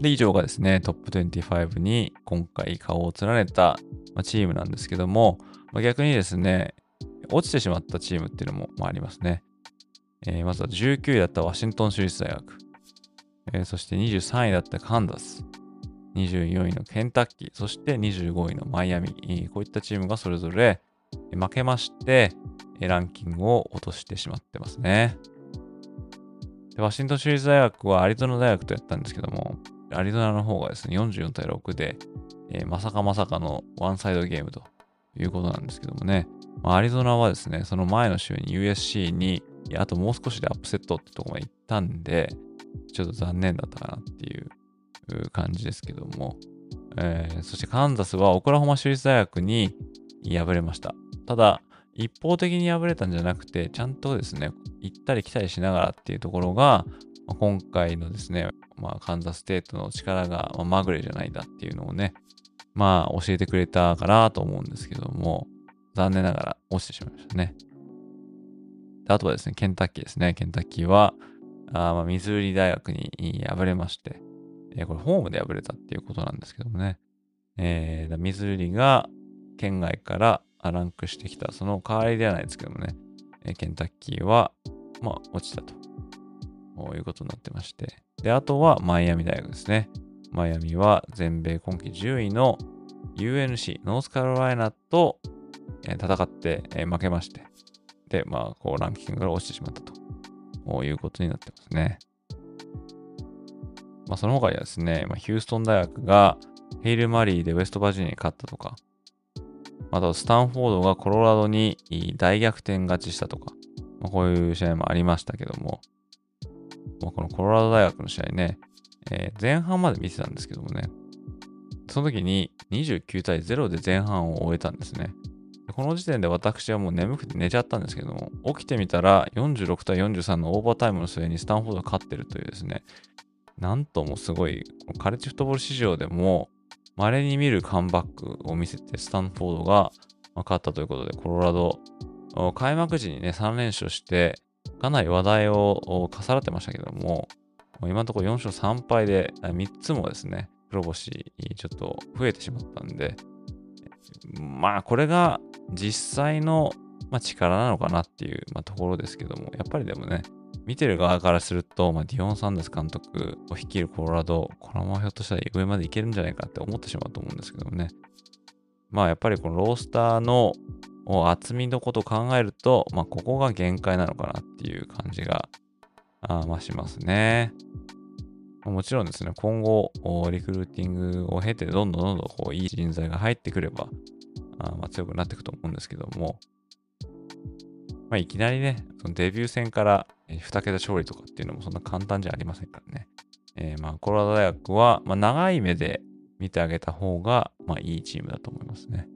で、以上がですね、トップ25に今回顔を連ねたチームなんですけども、まあ、逆にですね、落ちてしまったチームっていうのもありますね。えー、まずは19位だったワシントン州立大学、えー、そして23位だったカンザス、24位のケンタッキー、そして25位のマイアミ、こういったチームがそれぞれ負けまして、ランキングを落としてしまってますね。でワシントン州立大学はアリゾナ大学とやったんですけども、アリゾナの方がですね、44対6で、えー、まさかまさかのワンサイドゲームということなんですけどもね、まあ、アリゾナはですね、その前の週に USC に、いやあともう少しでアップセットってとこまで行ったんで、ちょっと残念だったかなっていう感じですけども、えー、そしてカンザスはオクラホマ州立大学に敗れました。ただ、一方的に敗れたんじゃなくて、ちゃんとですね、行ったり来たりしながらっていうところが、まあ、今回のですね、まあ、カンザステートの力が、まぐれじゃないんだっていうのをね、まあ、教えてくれたかなと思うんですけども、残念ながら落ちてしまいましたね。あとはですね、ケンタッキーですね。ケンタッキーは、あ、まあ、ミズーリ大学に敗れまして、えー、これホームで敗れたっていうことなんですけどもね。えー、ミズーリが圏外からランクしてきた、その代わりではないですけどもね、えケンタッキーは、まあ、落ちたと。いうことになってまして。で、あとはマイアミ大学ですね。マイアミは全米今季10位の UNC、ノースカロライナと、え戦って、え負けまして。で、まあ、こう、ランキングから落ちてしまったということになってますね。まあ、その他にはですね、まあ、ヒューストン大学がヘイル・マリーでウェストバージニアに勝ったとか、あとスタンフォードがコロラドに大逆転勝ちしたとか、まあ、こういう試合もありましたけども、まあ、このコロラド大学の試合ね、えー、前半まで見てたんですけどもね、その時に29対0で前半を終えたんですね。この時点で私はもう眠くて寝ちゃったんですけども、起きてみたら46対43のオーバータイムの末にスタンフォードが勝ってるというですね、なんともすごい、カレッジフットボール市場でも、稀に見るカムバックを見せて、スタンフォードが勝ったということで、コロラド、開幕時にね、3連勝して、かなり話題を重なってましたけども、今のところ4勝3敗で、3つもですね、黒星ちょっと増えてしまったんで、まあこれが実際の、ま、力なのかなっていう、ま、ところですけども、やっぱりでもね、見てる側からすると、まあ、ディオン・サンデス監督を率いるコロラド、このままひょっとしたら上までいけるんじゃないかって思ってしまうと思うんですけどね。まあやっぱりこのロースターの厚みのことを考えると、まあここが限界なのかなっていう感じがあましますね。もちろんですね、今後、リクルーティングを経て、どんどんどんどんこういい人材が入ってくれば、あまあ強くなっていくと思うんですけども、まあ、いきなりね、そのデビュー戦から2桁勝利とかっていうのもそんな簡単じゃありませんからね。えー、まあ、コロラド大学は、まあ、長い目で見てあげた方が、まあ、いいチームだと思いますね。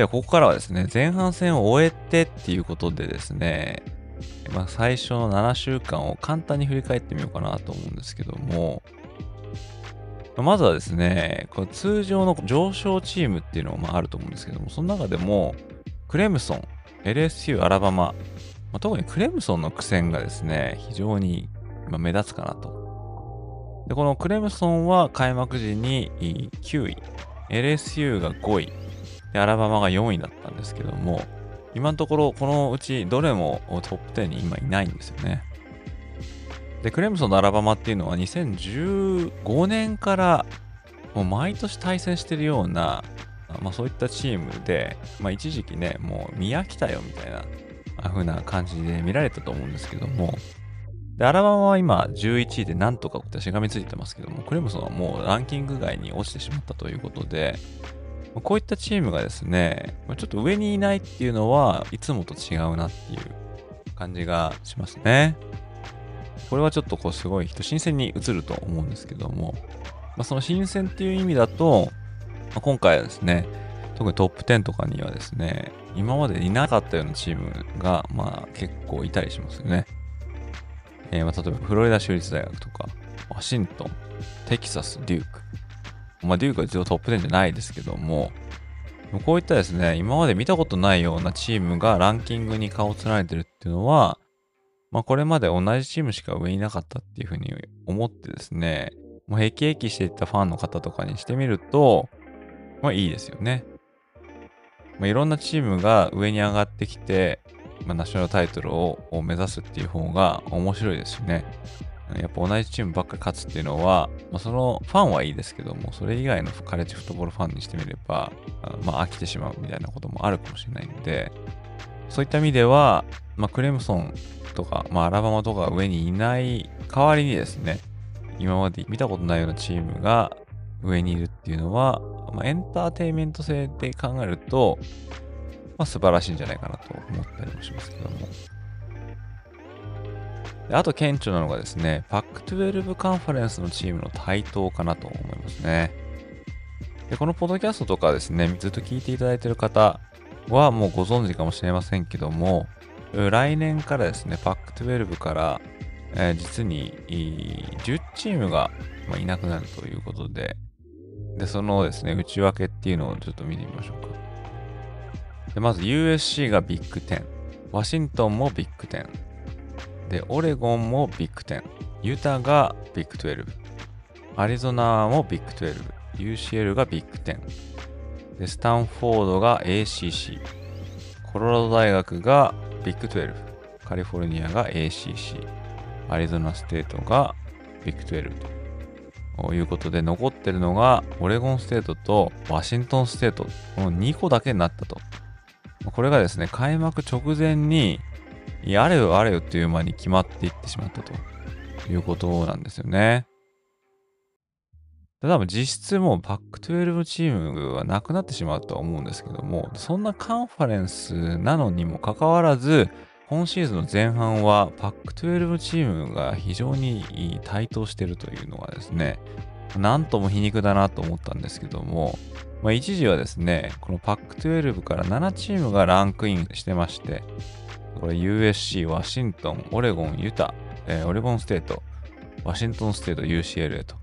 では、ここからはですね、前半戦を終えてっていうことでですね、まあ、最初の7週間を簡単に振り返ってみようかなと思うんですけども、まずはですね、こ通常の上昇チームっていうのもあると思うんですけども、その中でも、クレムソン、LSU、アラバマ、まあ、特にクレムソンの苦戦がですね、非常に目立つかなと。で、このクレムソンは開幕時に9位、LSU が5位、で、アラバマが4位だったんですけども、今のところこのうちどれもトップ10に今いないんですよね。で、クレムソンのアラバマっていうのは2015年からもう毎年対戦してるような、まあそういったチームで、まあ一時期ね、もう見飽きたよみたいな風な感じで見られたと思うんですけども、で、アラバマは今11位でなんとかしがみついてますけども、クレムソンはもうランキング外に落ちてしまったということで、こういったチームがですね、ちょっと上にいないっていうのはいつもと違うなっていう感じがしますね。これはちょっとこうすごい人、新鮮に映ると思うんですけども、まあ、その新鮮っていう意味だと、まあ、今回はですね、特にトップ10とかにはですね、今までいなかったようなチームが、まあ結構いたりしますよね。えー、まあ例えばフロリダ州立大学とか、ワシントン、テキサス、デューク、まあ、デュークは一応トップ10じゃないですけども、こういったですね、今まで見たことないようなチームがランキングに顔を連ねてるっていうのは、まあ、これまで同じチームしか上にいなかったっていうふうに思ってですね、もうヘキヘキしていったファンの方とかにしてみると、まあいいですよね。まあ、いろんなチームが上に上がってきて、まあ、ナショナルタイトルを目指すっていう方が面白いですしね。やっぱ同じチームばっかり勝つっていうのは、まあ、そのファンはいいですけども、それ以外のカレッジフットボールファンにしてみれば、まあ、飽きてしまうみたいなこともあるかもしれないので、そういった意味では、まあ、クレムソンとか、まあ、アラバマとか上にいない代わりにですね、今まで見たことないようなチームが上にいるっていうのは、まあ、エンターテインメント性で考えると、まあ、素晴らしいんじゃないかなと思ったりもしますけども。であと顕著なのがですね、パック12カンファレンスのチームの台頭かなと思いますね。でこのポッドキャストとかですね、ずっと聞いていただいている方はもうご存知かもしれませんけども、来年からですね、パック12から、えー、実に10チームがいなくなるということで、で、そのですね、内訳っていうのをちょっと見てみましょうか。でまず USC がビッグ10、ワシントンもビッグ10、で、オレゴンもビッグ10。ユタがビッグ12。アリゾナもビッグ12。 UCLA がビッグ10。で、スタンフォードが ACC。コロラド大学がビッグ12。カリフォルニアが ACC。アリゾナステートがビッグ12ということで、残ってるのがオレゴンステートとワシントンステート。この2個だけになったと。これがですね、開幕直前にいや、あれよあれよっていう間に決まっていってしまったということなんですよね。多分実質もうパック12チームはなくなってしまうとは思うんですけども、そんなカンファレンスなのにもかかわらず、今シーズンの前半はパック12チームが非常に台頭してるというのがですね、なんとも皮肉だなと思ったんですけども、まあ、一時はですね、このパック12から7チームがランクインしてまして、これ USC、ワシントン、オレゴン、ユタ、えー、オレゴンステート、ワシントンステート、UCLA と。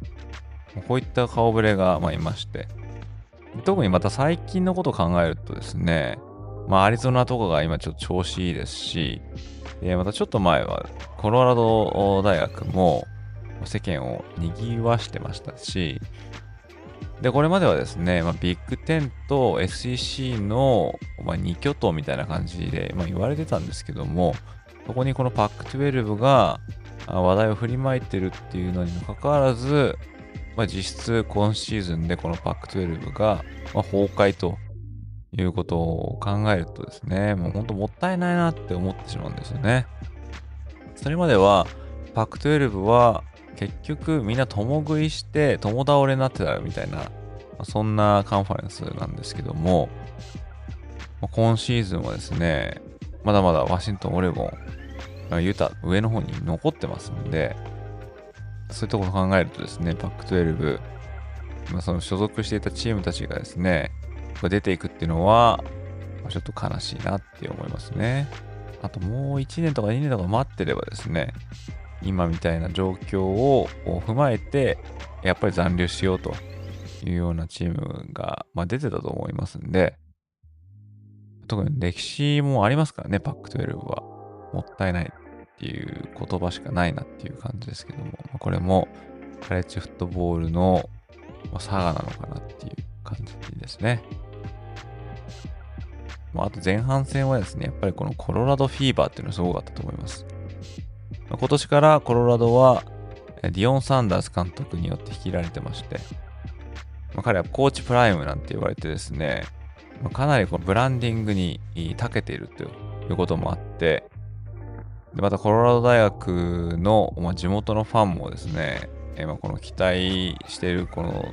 こういった顔ぶれが、まあ、いまして。特にまた最近のことを考えるとですね、まあ、アリゾナとかが今ちょっと調子いいですし、えまたちょっと前はコロラド大学も世間を賑わしてましたし、で、これまではですね、まあ、ビッグ10と SEC の、まあ、2巨頭みたいな感じで、まあ、言われてたんですけども、そこにこのパック12が話題を振りまいてるっていうのにもかかわらず、まあ、実質今シーズンでこのパック12が、まあ、崩壊ということを考えるとですね、もう本当もったいないなって思ってしまうんですよね。それまでは、パック12は結局みんな共食いして共倒れになってたみたいな、そんなカンファレンスなんですけども、今シーズンはですね、まだまだワシントン、オレゴン、ユタ、上の方に残ってますんで、そういうところを考えるとですね、パック12、まあ、その所属していたチームたちがですね、出ていくっていうのは、ちょっと悲しいなって思いますね。あともう1年とか2年とか待ってればですね、今みたいな状況を踏まえて、やっぱり残留しようというようなチームが、まあ、出てたと思いますんで、特に歴史もありますからね、パック12は。もったいないっていう言葉しかないなっていう感じですけども、これもカレッジフットボールの佐賀なのかなっていう感じですね。あ、あと前半戦はですね、やっぱりこのコロラドフィーバーっていうのはすごかったと思います。今年からコロラドはディオン・サンダース監督によって率いられてまして、まあ、彼はコーチプライムなんて言われてですね、まあ、かなりこのブランディングに長けているということもあって、でまたコロラド大学の、まあ、地元のファンもですね、え、まあこの期待しているこの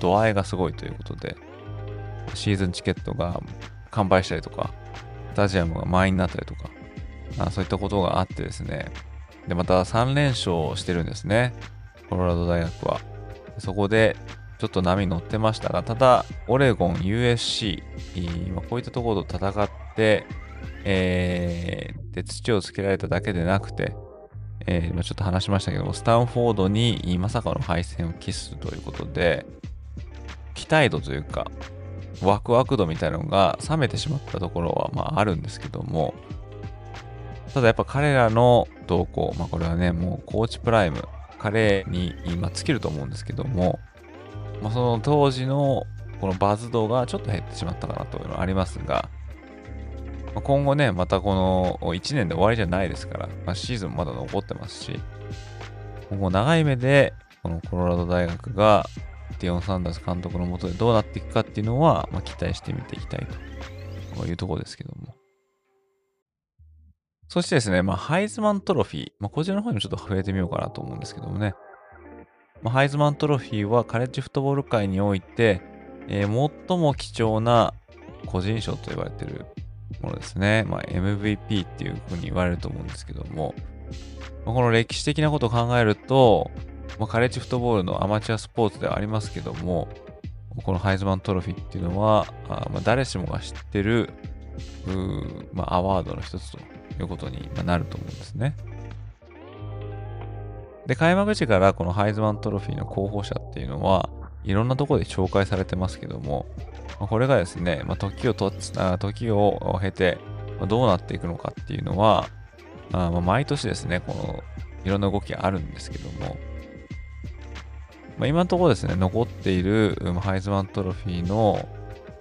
度合いがすごいということで、シーズンチケットが完売したりとか、スタジアムが満員になったりとか、あそういったことがあってですね、で、また3連勝してるんですね。コロラド大学は。そこでちょっと波乗ってましたが、ただ、オレゴン、USC、まこういったところと戦って、えー、で土をつけられただけでなくて、えー、ちょっと話しましたけども、スタンフォードにまさかの敗戦を喫すということで、期待度というか、ワクワク度みたいなのが冷めてしまったところはまああるんですけども、ただやっぱ彼らの動向、まあこれはね、もうコーチプライム、彼に今尽きると思うんですけども、まあ、その当時のこのバズ度がちょっと減ってしまったかなというのはありますが、まあ、今後ね、またこの1年で終わりじゃないですから、まあ、シーズンまだ残ってますし、今後長い目でこのコロラド大学がディオン・サンダース監督のもとでどうなっていくかっていうのは、まあ、期待してみていきたいというところですけども。そしてですね、まあ、ハイズマントロフィー、まあ、こちらの方にもちょっと触れてみようかなと思うんですけどもね。まあ、ハイズマントロフィーはカレッジフットボール界において、えー、最も貴重な個人賞と言われているものですね。まあ、MVP っていうふうに言われると思うんですけども、まあ、この歴史的なことを考えると、まあ、カレッジフットボールのアマチュアスポーツではありますけども、このハイズマントロフィーっていうのは、あまあ、誰しもが知ってる、まあ、アワードの一つということになると思うんですね。で、開幕時からこのハイズマントロフィーの候補者っていうのは、いろんなところで紹介されてますけども、これがですね、まあ、時をと時を経て、どうなっていくのかっていうのは、あまあ、毎年ですね、このいろんな動きがあるんですけども、まあ、今のところですね、残っているハイズマントロフィーの、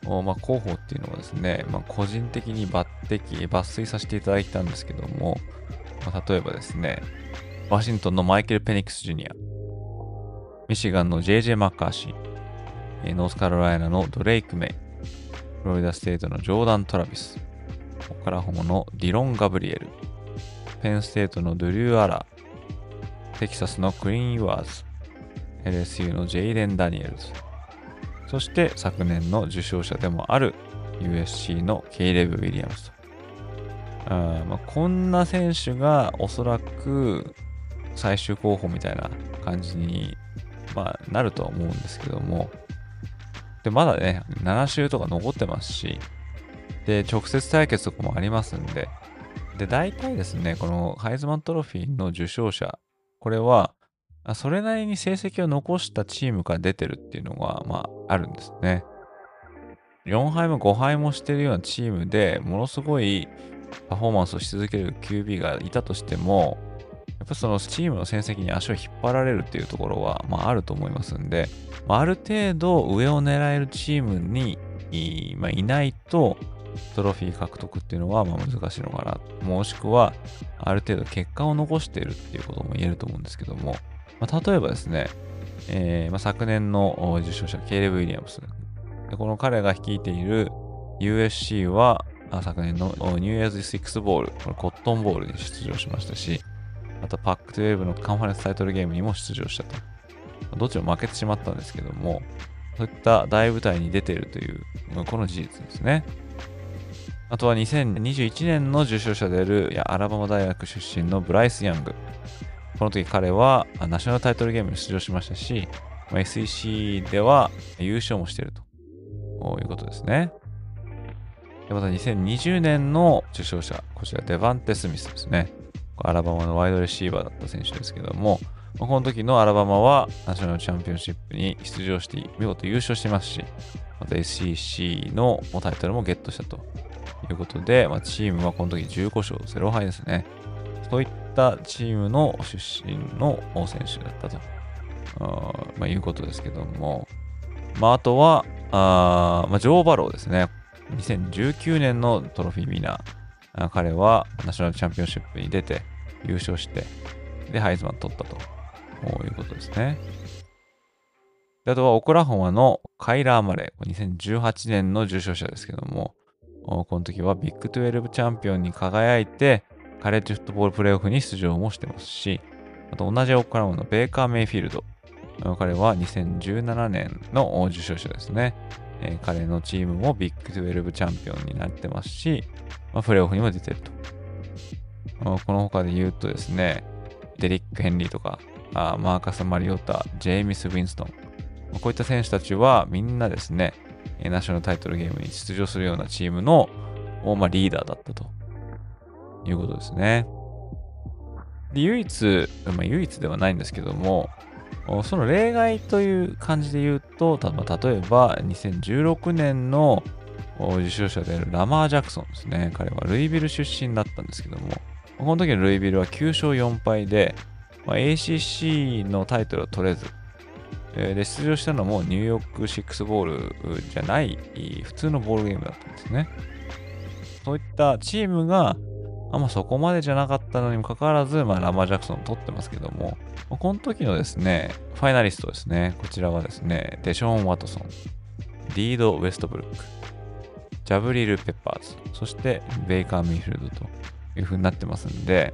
まあ、候補っていうのはですね、まあ、個人的に抜擢、抜粋させていただいたんですけども、まあ、例えばですね、ワシントンのマイケル・ペニックス・ジュニア、ミシガンの JJ マッカーシー、ノースカロライナのドレイク・メイ、フロリダステートのジョーダン・トラビス、オクラホマのディロン・ガブリエル、ペンステートのドリュー・アラー、テキサスのクイン・ユアーズ、LSU のジェイレン・ダニエルズ、そして昨年の受賞者でもある USC のケイレブ・ウィリアムズと。あまあ、こんな選手がおそらく最終候補みたいな感じに、まあ、なるとは思うんですけども、で、まだね、7週とか残ってますし、で、直接対決とかもありますんで、で、大体ですね、このハイズマントロフィーの受賞者、これは、それなりに成績を残したチームから出てるっていうのが、まあ、あるんですね。4敗も5敗もしてるようなチームでものすごいパフォーマンスをし続ける QB がいたとしても、やっぱそのチームの戦績に足を引っ張られるっていうところは、まあ、あると思いますんで、まあ、ある程度上を狙えるチームにい,、まあ、いないと、トロフィー獲得っていうのはまあ難しいのかな。もしくは、ある程度結果を残しているっていうことも言えると思うんですけども、まあ、例えばですね、えーまあ、昨年の受賞者、ケイレブ・ウィリアムス。でこの彼が率いている USC は、あ昨年のニューイヤーズ6ボール、これコットンボールに出場しましたし、あとパック12のカンファレンスタイトルゲームにも出場したと。どっちも負けてしまったんですけども、そういった大舞台に出ているという、この事実ですね。あとは2021年の受賞者であるいやアラバマ大学出身のブライス・ヤング。この時彼はナショナルタイトルゲームに出場しましたし、SEC では優勝もしているということですね。でまた2020年の受賞者、こちらデバンテ・スミスですね。アラバマのワイドレシーバーだった選手ですけども、この時のアラバマはナショナルチャンピオンシップに出場して見事優勝してますし、また SEC のタイトルもゲットしたということで、まあ、チームはこの時15勝0敗ですね。そういったチームの出身の選手だったと、あまあ、いうことですけども、まあ、あとは、あまあ、ジョー・バローですね。2019年のトロフィーウィナー。彼はナショナルチャンピオンシップに出て優勝して、で、ハイズマン取ったということですね。であとはオクラホマのカイラー・マレー。2018年の受賞者ですけども、この時はビッグ12チャンピオンに輝いて、カレッジフットボールプレーオフに出場もしてますし、あと同じオクラホマのベーカー・メイフィールド。彼は2017年の受賞者ですね。えー、彼のチームもビッグ12チャンピオンになってますし、まあ、プレーオフにも出てると。この他で言うとですね、デリック・ヘンリーとか、あマーカス・マリオタ、ジェイミス・ウィンストン。こういった選手たちはみんなですね、ナショナルタイトルゲームに出場するようなチームの、まあ、リーダーだったということですね。で唯一、まあ、唯一ではないんですけども、その例外という感じで言うと、例えば2016年の受賞者であるラマー・ジャクソンですね。彼はルイビル出身だったんですけども、この時のルイビルは9勝4敗で、まあ、ACC のタイトルを取れず、で出場したのもニューヨーク6ボールじゃない普通のボールゲームだったんですね。そういったチームがあんまそこまでじゃなかったのにもかかわらず、まあ、ラマー・ジャクソン取ってますけども、この時のですね、ファイナリストですね、こちらはですね、デショーン・ワトソン、ディード・ウェストブルック、ジャブリル・ペッパーズ、そしてベイカー・ミーフィールドという風になってますんで、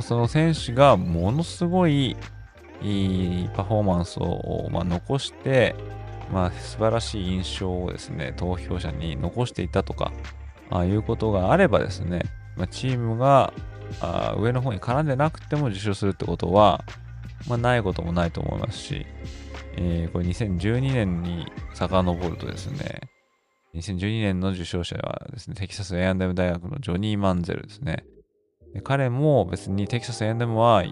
その選手がものすごいいいパフォーマンスを、まあ、残して、まあ、素晴らしい印象をですね、投票者に残していたとか、あいうことがあればですね、まあ、チームがあ上の方に絡んでなくても受賞するってことは、まあ、ないこともないと思いますし、えー、これ2012年に遡るとですね、2012年の受賞者はですね、テキサス A&M 大学のジョニー・マンゼルですね。で彼も別にテキサス A&M は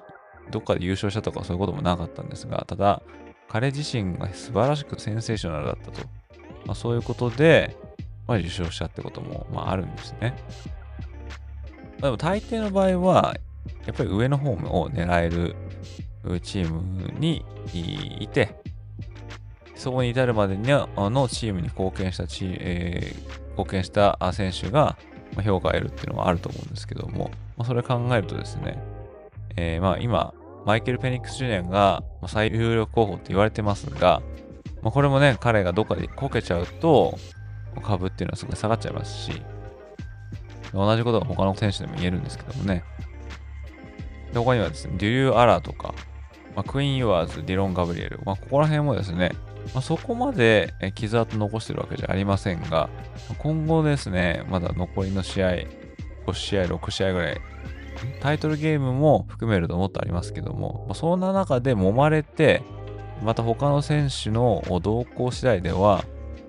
どっかで優勝したとかそういうこともなかったんですが、ただ、彼自身が素晴らしくセンセーショナルだったと。まあ、そういうことで、まあ、受賞したってことも、まあ、あるんですね。でも大抵の場合は、やっぱり上の方を狙えるチームにいて、そこに至るまでにあのチームに貢献したチ、えー、貢献した選手が評価を得るっていうのはあると思うんですけども、まあ、それ考えるとですね、えー、まあ今、マイケル・ペニックス・ジュニアが最有力候補って言われてますが、まあ、これもね、彼がどっかでこけちゃうと、株っていうのはすごい下がっちゃいますし、同じことが他の選手でも言えるんですけどもね。他にはですね、デュリュー・アラーとか、まあ、クイーン・ユアーズ、ディロン・ガブリエル、まあ、ここら辺もですね、まあ、そこまで傷跡残してるわけじゃありませんが、今後ですね、まだ残りの試合、5試合、6試合ぐらい、タイトルゲームも含めるともっとありますけども、まあ、そんな中で揉まれて、また他の選手の動向次第では、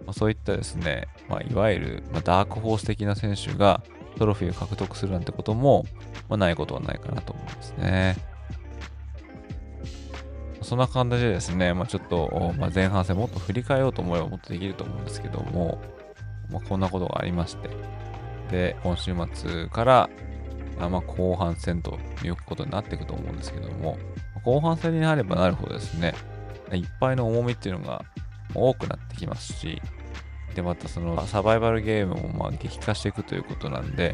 まあ、そういったですね、まあ、いわゆる、まダークホース的な選手がトロフィーを獲得するなんてことも、まあ、ないことはないかなと思いますね。そんな感じでですね、まあ、ちょっと、ま、前半戦もっと振り返ろうと思えばもっとできると思うんですけども、まあ、こんなことがありまして、で、今週末からあまあ、後半戦ということになっていくと思うんですけども、後半戦になればなるほどですね、いっぱいの重みっていうのが多くなってきますし、で、またそのサバイバルゲームもまあ激化していくということなんで、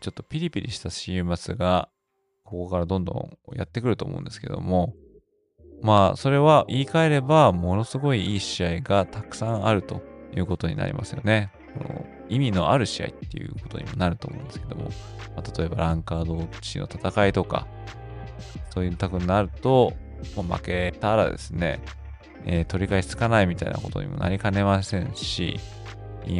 ちょっとピリピリした週末が、ここからどんどんやってくると思うんですけども、まあ、それは言い換えれば、ものすごいいい試合がたくさんあるということになりますよね。意味のある試合っていうことにもなると思うんですけども、まあ、例えばランカー同士の戦いとか、そういうたくなると、まあ、負けたらですね、えー、取り返しつかないみたいなことにもなりかねませんし、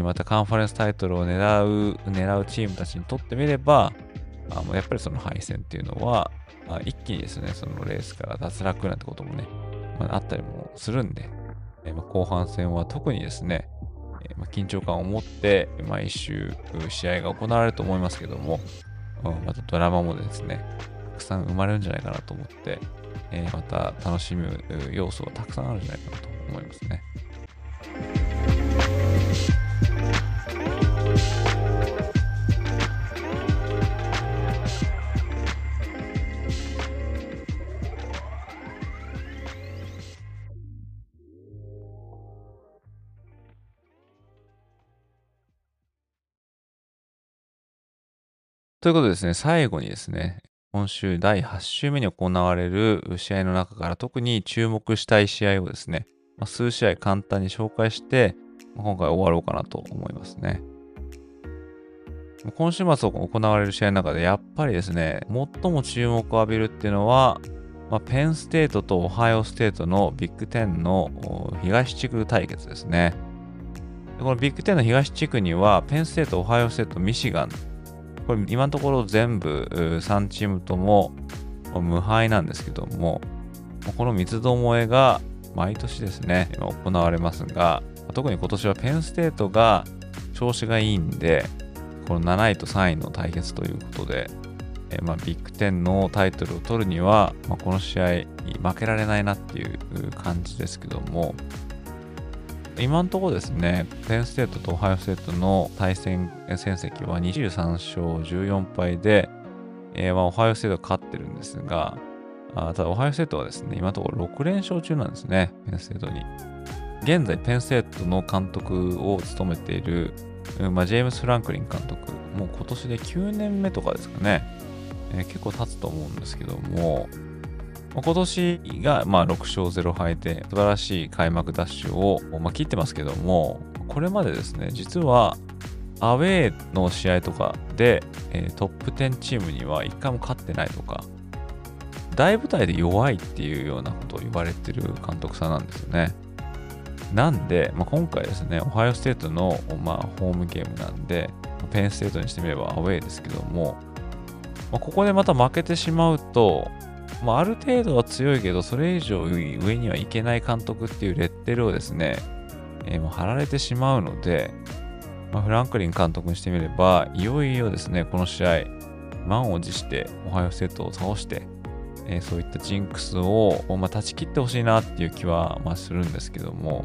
またカンファレンスタイトルを狙う、狙うチームたちにとってみれば、あもうやっぱりその敗戦っていうのは、あ一気にですね、そのレースから脱落なんてこともね、まあ、あったりもするんで、え、まあ、後半戦は特にですね、え、まあ、緊張感を持って毎週試合が行われると思いますけども、うん、またドラマもですね、たくさん生まれるんじゃないかなと思って、えまた楽しむ要素がたくさんあるんじゃないかなと思いますね。ということでですね、最後にですね、今週第8週目に行われる試合の中から特に注目したい試合をですね、まあ、数試合簡単に紹介して、今回終わろうかなと思いますね。今週末行われる試合の中でやっぱりですね、最も注目を浴びるっていうのは、まあ、ペンステートとオハイオステートのビッグ10の東地区対決ですね。このビッグ10の東地区には、ペンステート、オハイオステート、ミシガン、これ今のところ全部3チームとも無敗なんですけども、この三つどもえが毎年ですね、行われますが、特に今年はペンステートが調子がいいんで、この7位と3位の対決ということで、えまあ、ビッグ10のタイトルを取るには、まあ、この試合負けられないなっていう感じですけども、今のところですね、ペンステートとオハイオステートの対戦成績は23勝14敗で、えー、まあオハイオステートが勝ってるんですが、あただオハイオステートはですね、今のところ6連勝中なんですね、ペンステートに。現在、ペンステートの監督を務めている、まあ、ジェームス・フランクリン監督、もう今年で9年目とかですかね、えー、結構経つと思うんですけども、今年がまあ6勝0敗で素晴らしい開幕ダッシュをまあ切ってますけども、これまでですね、実はアウェーの試合とかで、トップ10チームには1回も勝ってないとか、大舞台で弱いっていうようなことを言われてる監督さんなんですよね。なんで、まあ、今回ですね、オハイオステートの、まあ、ホームゲームなんで、ペンステートにしてみればアウェーですけども、まあ、ここでまた負けてしまうと、まあ、ある程度は強いけど、それ以上上にはいけない監督っていうレッテルをですね、えー、もう貼られてしまうので、まあ、フランクリン監督にしてみれば、いよいよですね、この試合、満を持してオハイオステートを倒して、えー、そういったジンクスを、まあ、断ち切ってほしいなっていう気は、まあ、するんですけども、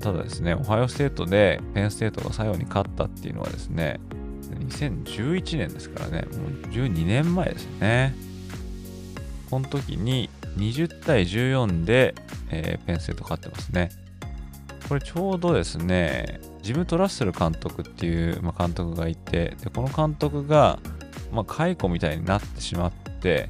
ただですね、オハイオステートでペンステートが最後に勝ったっていうのはですね、2011年ですからね、もう12年前ですよね。この時に20対14で、えー、ペンステート勝ってますね。これちょうどですね、ジム・トレッセル監督っていう、まあ、監督がいて、でこの監督が、まあ、解雇みたいになってしまって、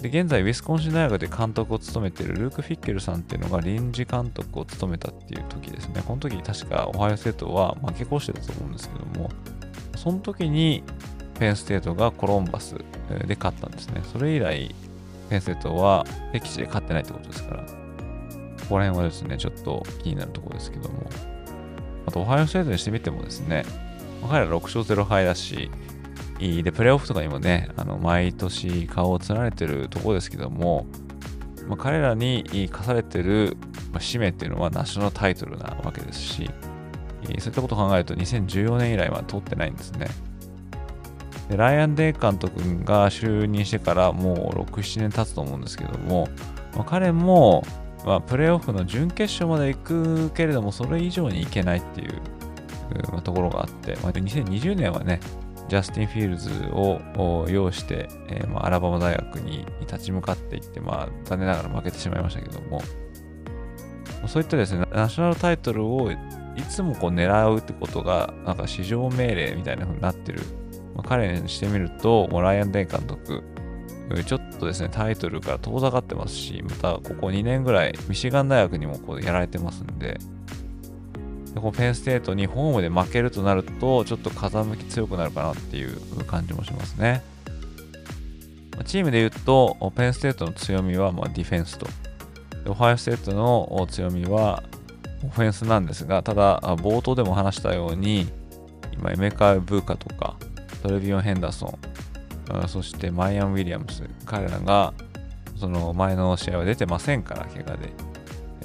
で現在、ウィスコンシン大学で監督を務めているルーク・フィッケルさんっていうのが臨時監督を務めたっていう時ですね。この時確かオハイオステートは負け越してたと思うんですけども、その時にペンステートがコロンバスで勝ったんですね。それ以来、ペンセットは敵地で勝ってないってことですから、ここら辺はですね、ちょっと気になるところですけども。あと、オハイオステートにしてみてもですね、彼ら6勝0敗だし、で、プレーオフとかにもね、あの毎年顔を連ねてるところですけども、まあ、彼らに課されてる使命っていうのはナショナルタイトルなわけですし、そういったことを考えると2014年以来は取ってないんですね。でライアン・デイ監督が就任してからもう6、7年経つと思うんですけども、まあ、彼も、まあ、プレーオフの準決勝まで行くけれども、それ以上に行けないっていう、まあ、ところがあって、まあ、2020年はね、ジャスティン・フィールズを擁して、えー、まあ、アラバマ大学に立ち向かっていって、まあ、残念ながら負けてしまいましたけども、そういったですね、ナショナルタイトルをいつもこう狙うってことが、なんか市場命令みたいな風になってる。まあ、彼にしてみると、ライアン・デン監督、ちょっとですね、タイトルから遠ざかってますし、またここ2年ぐらい、ミシガン大学にもこうやられてますんで、でこペンステートにホームで負けるとなると、ちょっと風向き強くなるかなっていう感じもしますね。チームで言うと、ペンステートの強みはまディフェンスと。オハイオステートの強みはオフェンスなんですが、ただ、冒頭でも話したように、今、エメカ・ブーカとか、トレビオン・ヘンダーソン、そしてマイアン・ウィリアムス、彼らがその前の試合は出てませんから、怪我で。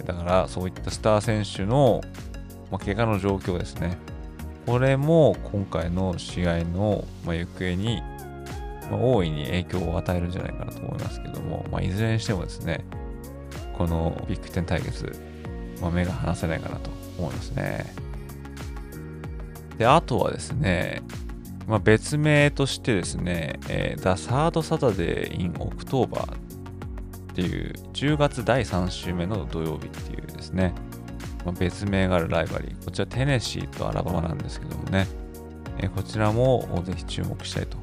だから、そういったスター選手のまあ、怪我の状況ですね。これも今回の試合の、ま、行方に、ま、大いに影響を与えるんじゃないかなと思いますけども、まあ、いずれにしてもですね、このビッグ10対決、まあ、目が離せないかなと思いますね。で、あとはですね、まあ、別名としてですね、えー、The Third Saturday in October っていう10月第3週目の土曜日っていうですね、まあ、別名があるライバリー。こちらテネシーとアラバマなんですけどもね、えー、こちらもぜひ注目したいと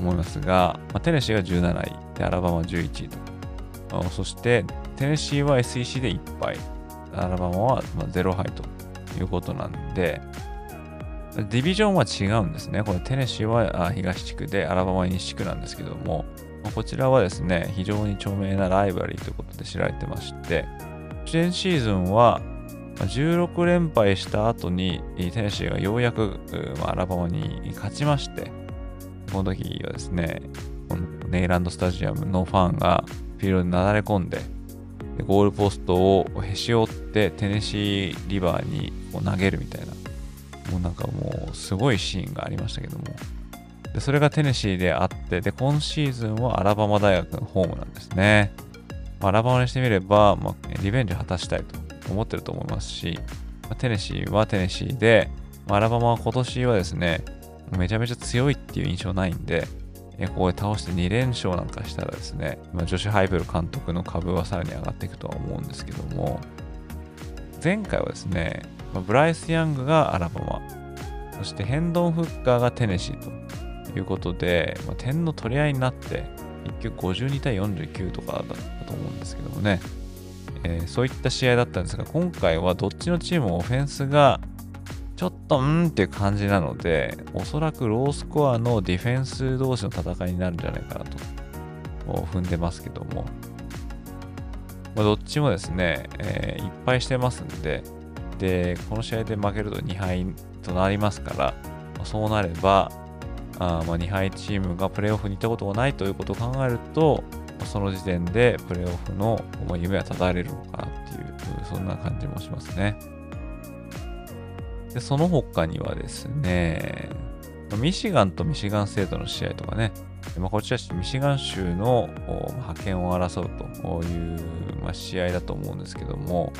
思いますが、まあ、テネシーが17位で、アラバマ11位と。そして、テネシーは SEC で1敗、アラバマは0敗ということなんで、ディビジョンは違うんですね。これテネシーは東地区で、アラバマ西地区なんですけども、こちらはですね、非常に著名なライバリーということで知られてまして、前シーズンは16連敗した後にテネシーがようやく、アラバマに勝ちまして、この時はですね、ネイランドスタジアムのファンがフィールドになだれ込んで、ゴールポストをへし折ってテネシーリバーに投げるみたいな、もうなんかもうすごいシーンがありましたけども、でそれがテネシーであって、で、今シーズンはアラバマ大学のホームなんですね。まアラバマにしてみれば、まあ、リベンジを果たしたいと思ってると思いますし、まあ、テネシーはテネシーで、ま、アラバマは今年はですね、めちゃめちゃ強いっていう印象ないんで、えここで倒して2連勝なんかしたらですね、まあ、ジョシュ・ハイベル監督の株はさらに上がっていくとは思うんですけども、前回はですね、まあ、ブライス・ヤングがアラバマ、そしてヘンドン・フッカーがテネシーということで、まあ、点の取り合いになって、結局52対49とかだったと思うんですけどもね、えー、そういった試合だったんですが、今回はどっちのチームもオフェンスがちょっとうんっていう感じなので、おそらくロースコアのディフェンス同士の戦いになるんじゃないかなと踏んでますけども、まあ、どっちもですね、えー、いっぱいしてますんで、で、この試合で負けると2敗となりますから、そうなれば、あまあ2敗チームがプレーオフに行ったことがないということを考えると、その時点でプレーオフの夢は絶たれるのかなっていう、そんな感じもしますね。で、その他にはですね、ミシガンとミシガン生徒の試合とかね、まあ、こちらミシガン州の派遣を争うという、ま、試合だと思うんですけども、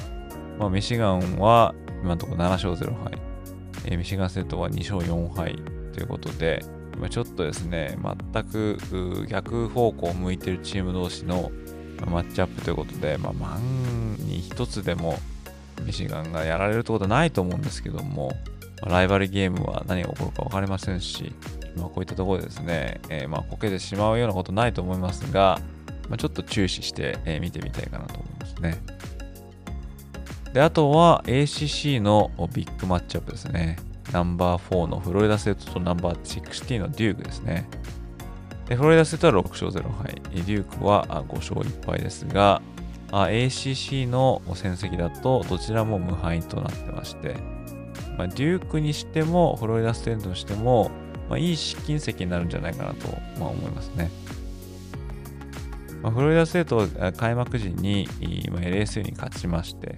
まあ、ミシガンは今のところ7勝0敗、えミシガン生徒は2勝4敗ということで、ちょっとですね、全く逆方向を向いてるチーム同士のマッチアップということで、まあ、万に一つでもミシガンがやられるってことはないと思うんですけども、ライバルゲームは何が起こるか分かりませんし、まあ、こういったところでですね、えー、まあこけてしまうようなことないと思いますが、まあ、ちょっと注視して、見てみたいかなと思いますね。で、あとは ACC のビッグマッチアップですね。ナンバー4のフロリダセットとナンバー16のデュークですね。でフロリダセットは6勝0敗、デュークは5勝1敗ですが、ACC の戦績だとどちらも無敗となってまして、まあ、デュークにしてもフロリダステントにしても、まあ、いい試金石になるんじゃないかなと、まあ、思いますね。まあ、フロリダステートは開幕時に、まあ、LSU に勝ちまして、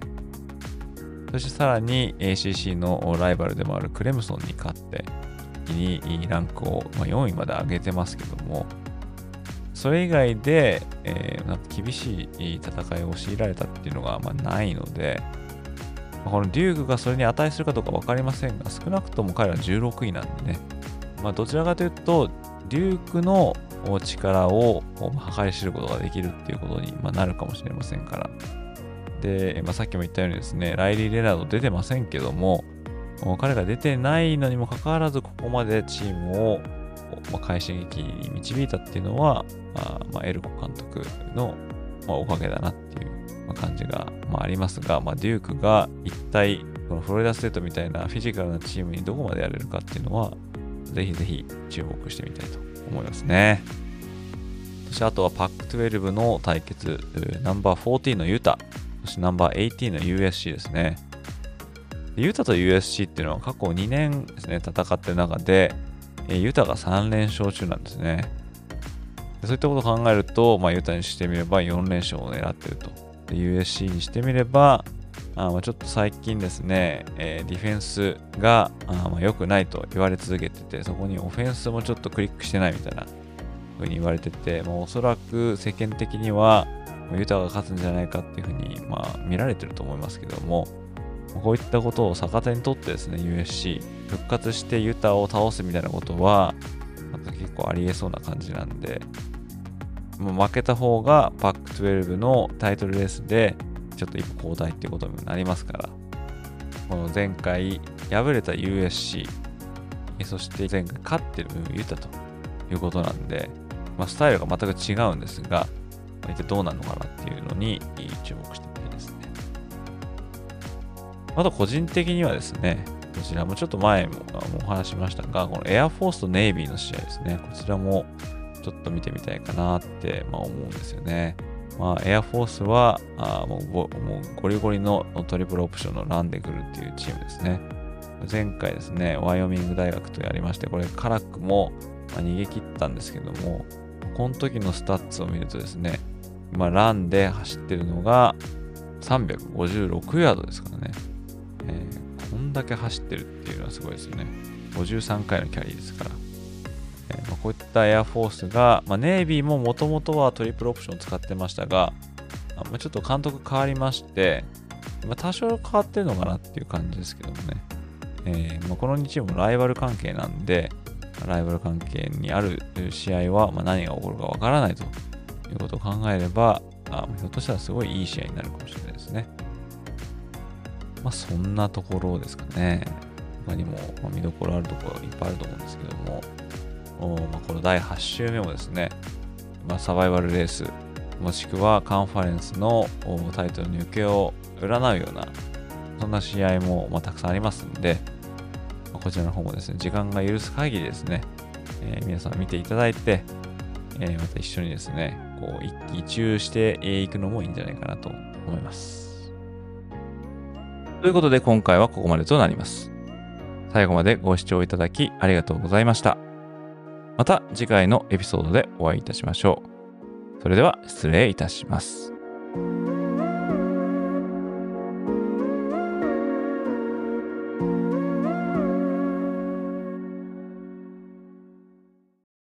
そしてさらに ACC のライバルでもあるクレムソンに勝って、一気にランクをま4位まで上げてますけども、それ以外で、えー、なんか厳しい戦いを強いられたっていうのがまないので、このデュークがそれに値するかどうか分かりませんが、少なくとも彼は16位なんでね、まあ、どちらかというと、デュークの力を計り知ることができるっていうことになるかもしれませんから。で、まあ、さっきも言ったようにですね、ライリー・レナード出てませんけども、彼が出てないのにもかかわらず、ここまでチームを、まあ、快進撃に導いたっていうのは、あまあ、エルコ監督の、まあ、おかげだなっていう感じが、まあ、ありますが、まあ、デュークが一体、このフロリダステートみたいなフィジカルなチームにどこまでやれるかっていうのは、ぜひぜひ注目してみたいと思いますね。そしてあとはパック12の対決、ナンバー14のユタ、そしてナンバー18の USC ですね。ユタと USC っていうのは過去2年ですね、戦ってる中で、ユタが3連勝中なんですね。そういったことを考えると、まあ、ユタにしてみれば4連勝を狙ってると。USC にしてみれば、あまあ、ちょっと最近ですね、えー、ディフェンスがあまあ良くないと言われ続けてて、そこにオフェンスもちょっとクリックしてないみたいな風に言われてて、まあ、おそらく世間的にはユタが勝つんじゃないかっていう風に、まあ、見られてると思いますけども、こういったことを逆手にとってですね、USC、復活してユタを倒すみたいなことは、なんか結構ありえそうな感じなんで、もう負けた方がパック12のタイトルレースでちょっと一歩交代っていうことになりますから、この前回敗れた USC、そして前回勝ってるユタということなんで、まあ、スタイルが全く違うんですが、一体どうなのかなっていうのに注目してみたいですね。あと個人的にはですね、こちらもちょっと前もお話しましたが、このエアフォースとネイビーの試合ですね。こちらもちょっと見てみたいかなって、まあ、思うんですよね。まあ、エアフォースはあもうもうゴリゴリのトリプルオプションのランでくるっていうチームですね。前回ですね、ワイオミング大学とやりまして、これカラックも、逃げ切ったんですけども、この時のスタッツを見るとですね、まあ、ランで走ってるのが356ヤードですからね。えー、こんだけ走ってるっていうのはすごいですよね。53回のキャリーですから。えー、まあ、こういったエアフォースが、まあ、ネイビーももともとはトリプルオプションを使ってましたが、まあ、ちょっと監督変わりまして、まあ、多少変わってるのかなっていう感じですけどもね。えーまあ、この2チームもライバル関係なんで、ライバル関係にある試合は、ま、何が起こるかわからないとということを考えれば、あひょっとしたらすごいいい試合になるかもしれないですね。まあそんなところですかね。他にも、見どころあるところいっぱいあると思うんですけども、おまあ、この第8週目もですね、まあ、サバイバルレース、もしくはカンファレンスのタイトルの行方を占うような、そんな試合も、ま、たくさんありますんで、ま、こちらの方もですね、時間が許す限りですね、えー、皆さん見ていただいて、えー、また一緒にですね、こう一喜一憂していくのもいいんじゃないかなと思います。ということで今回はここまでとなります。最後までご視聴いただきありがとうございました。また次回のエピソードでお会いいたしましょう。それでは失礼いたします。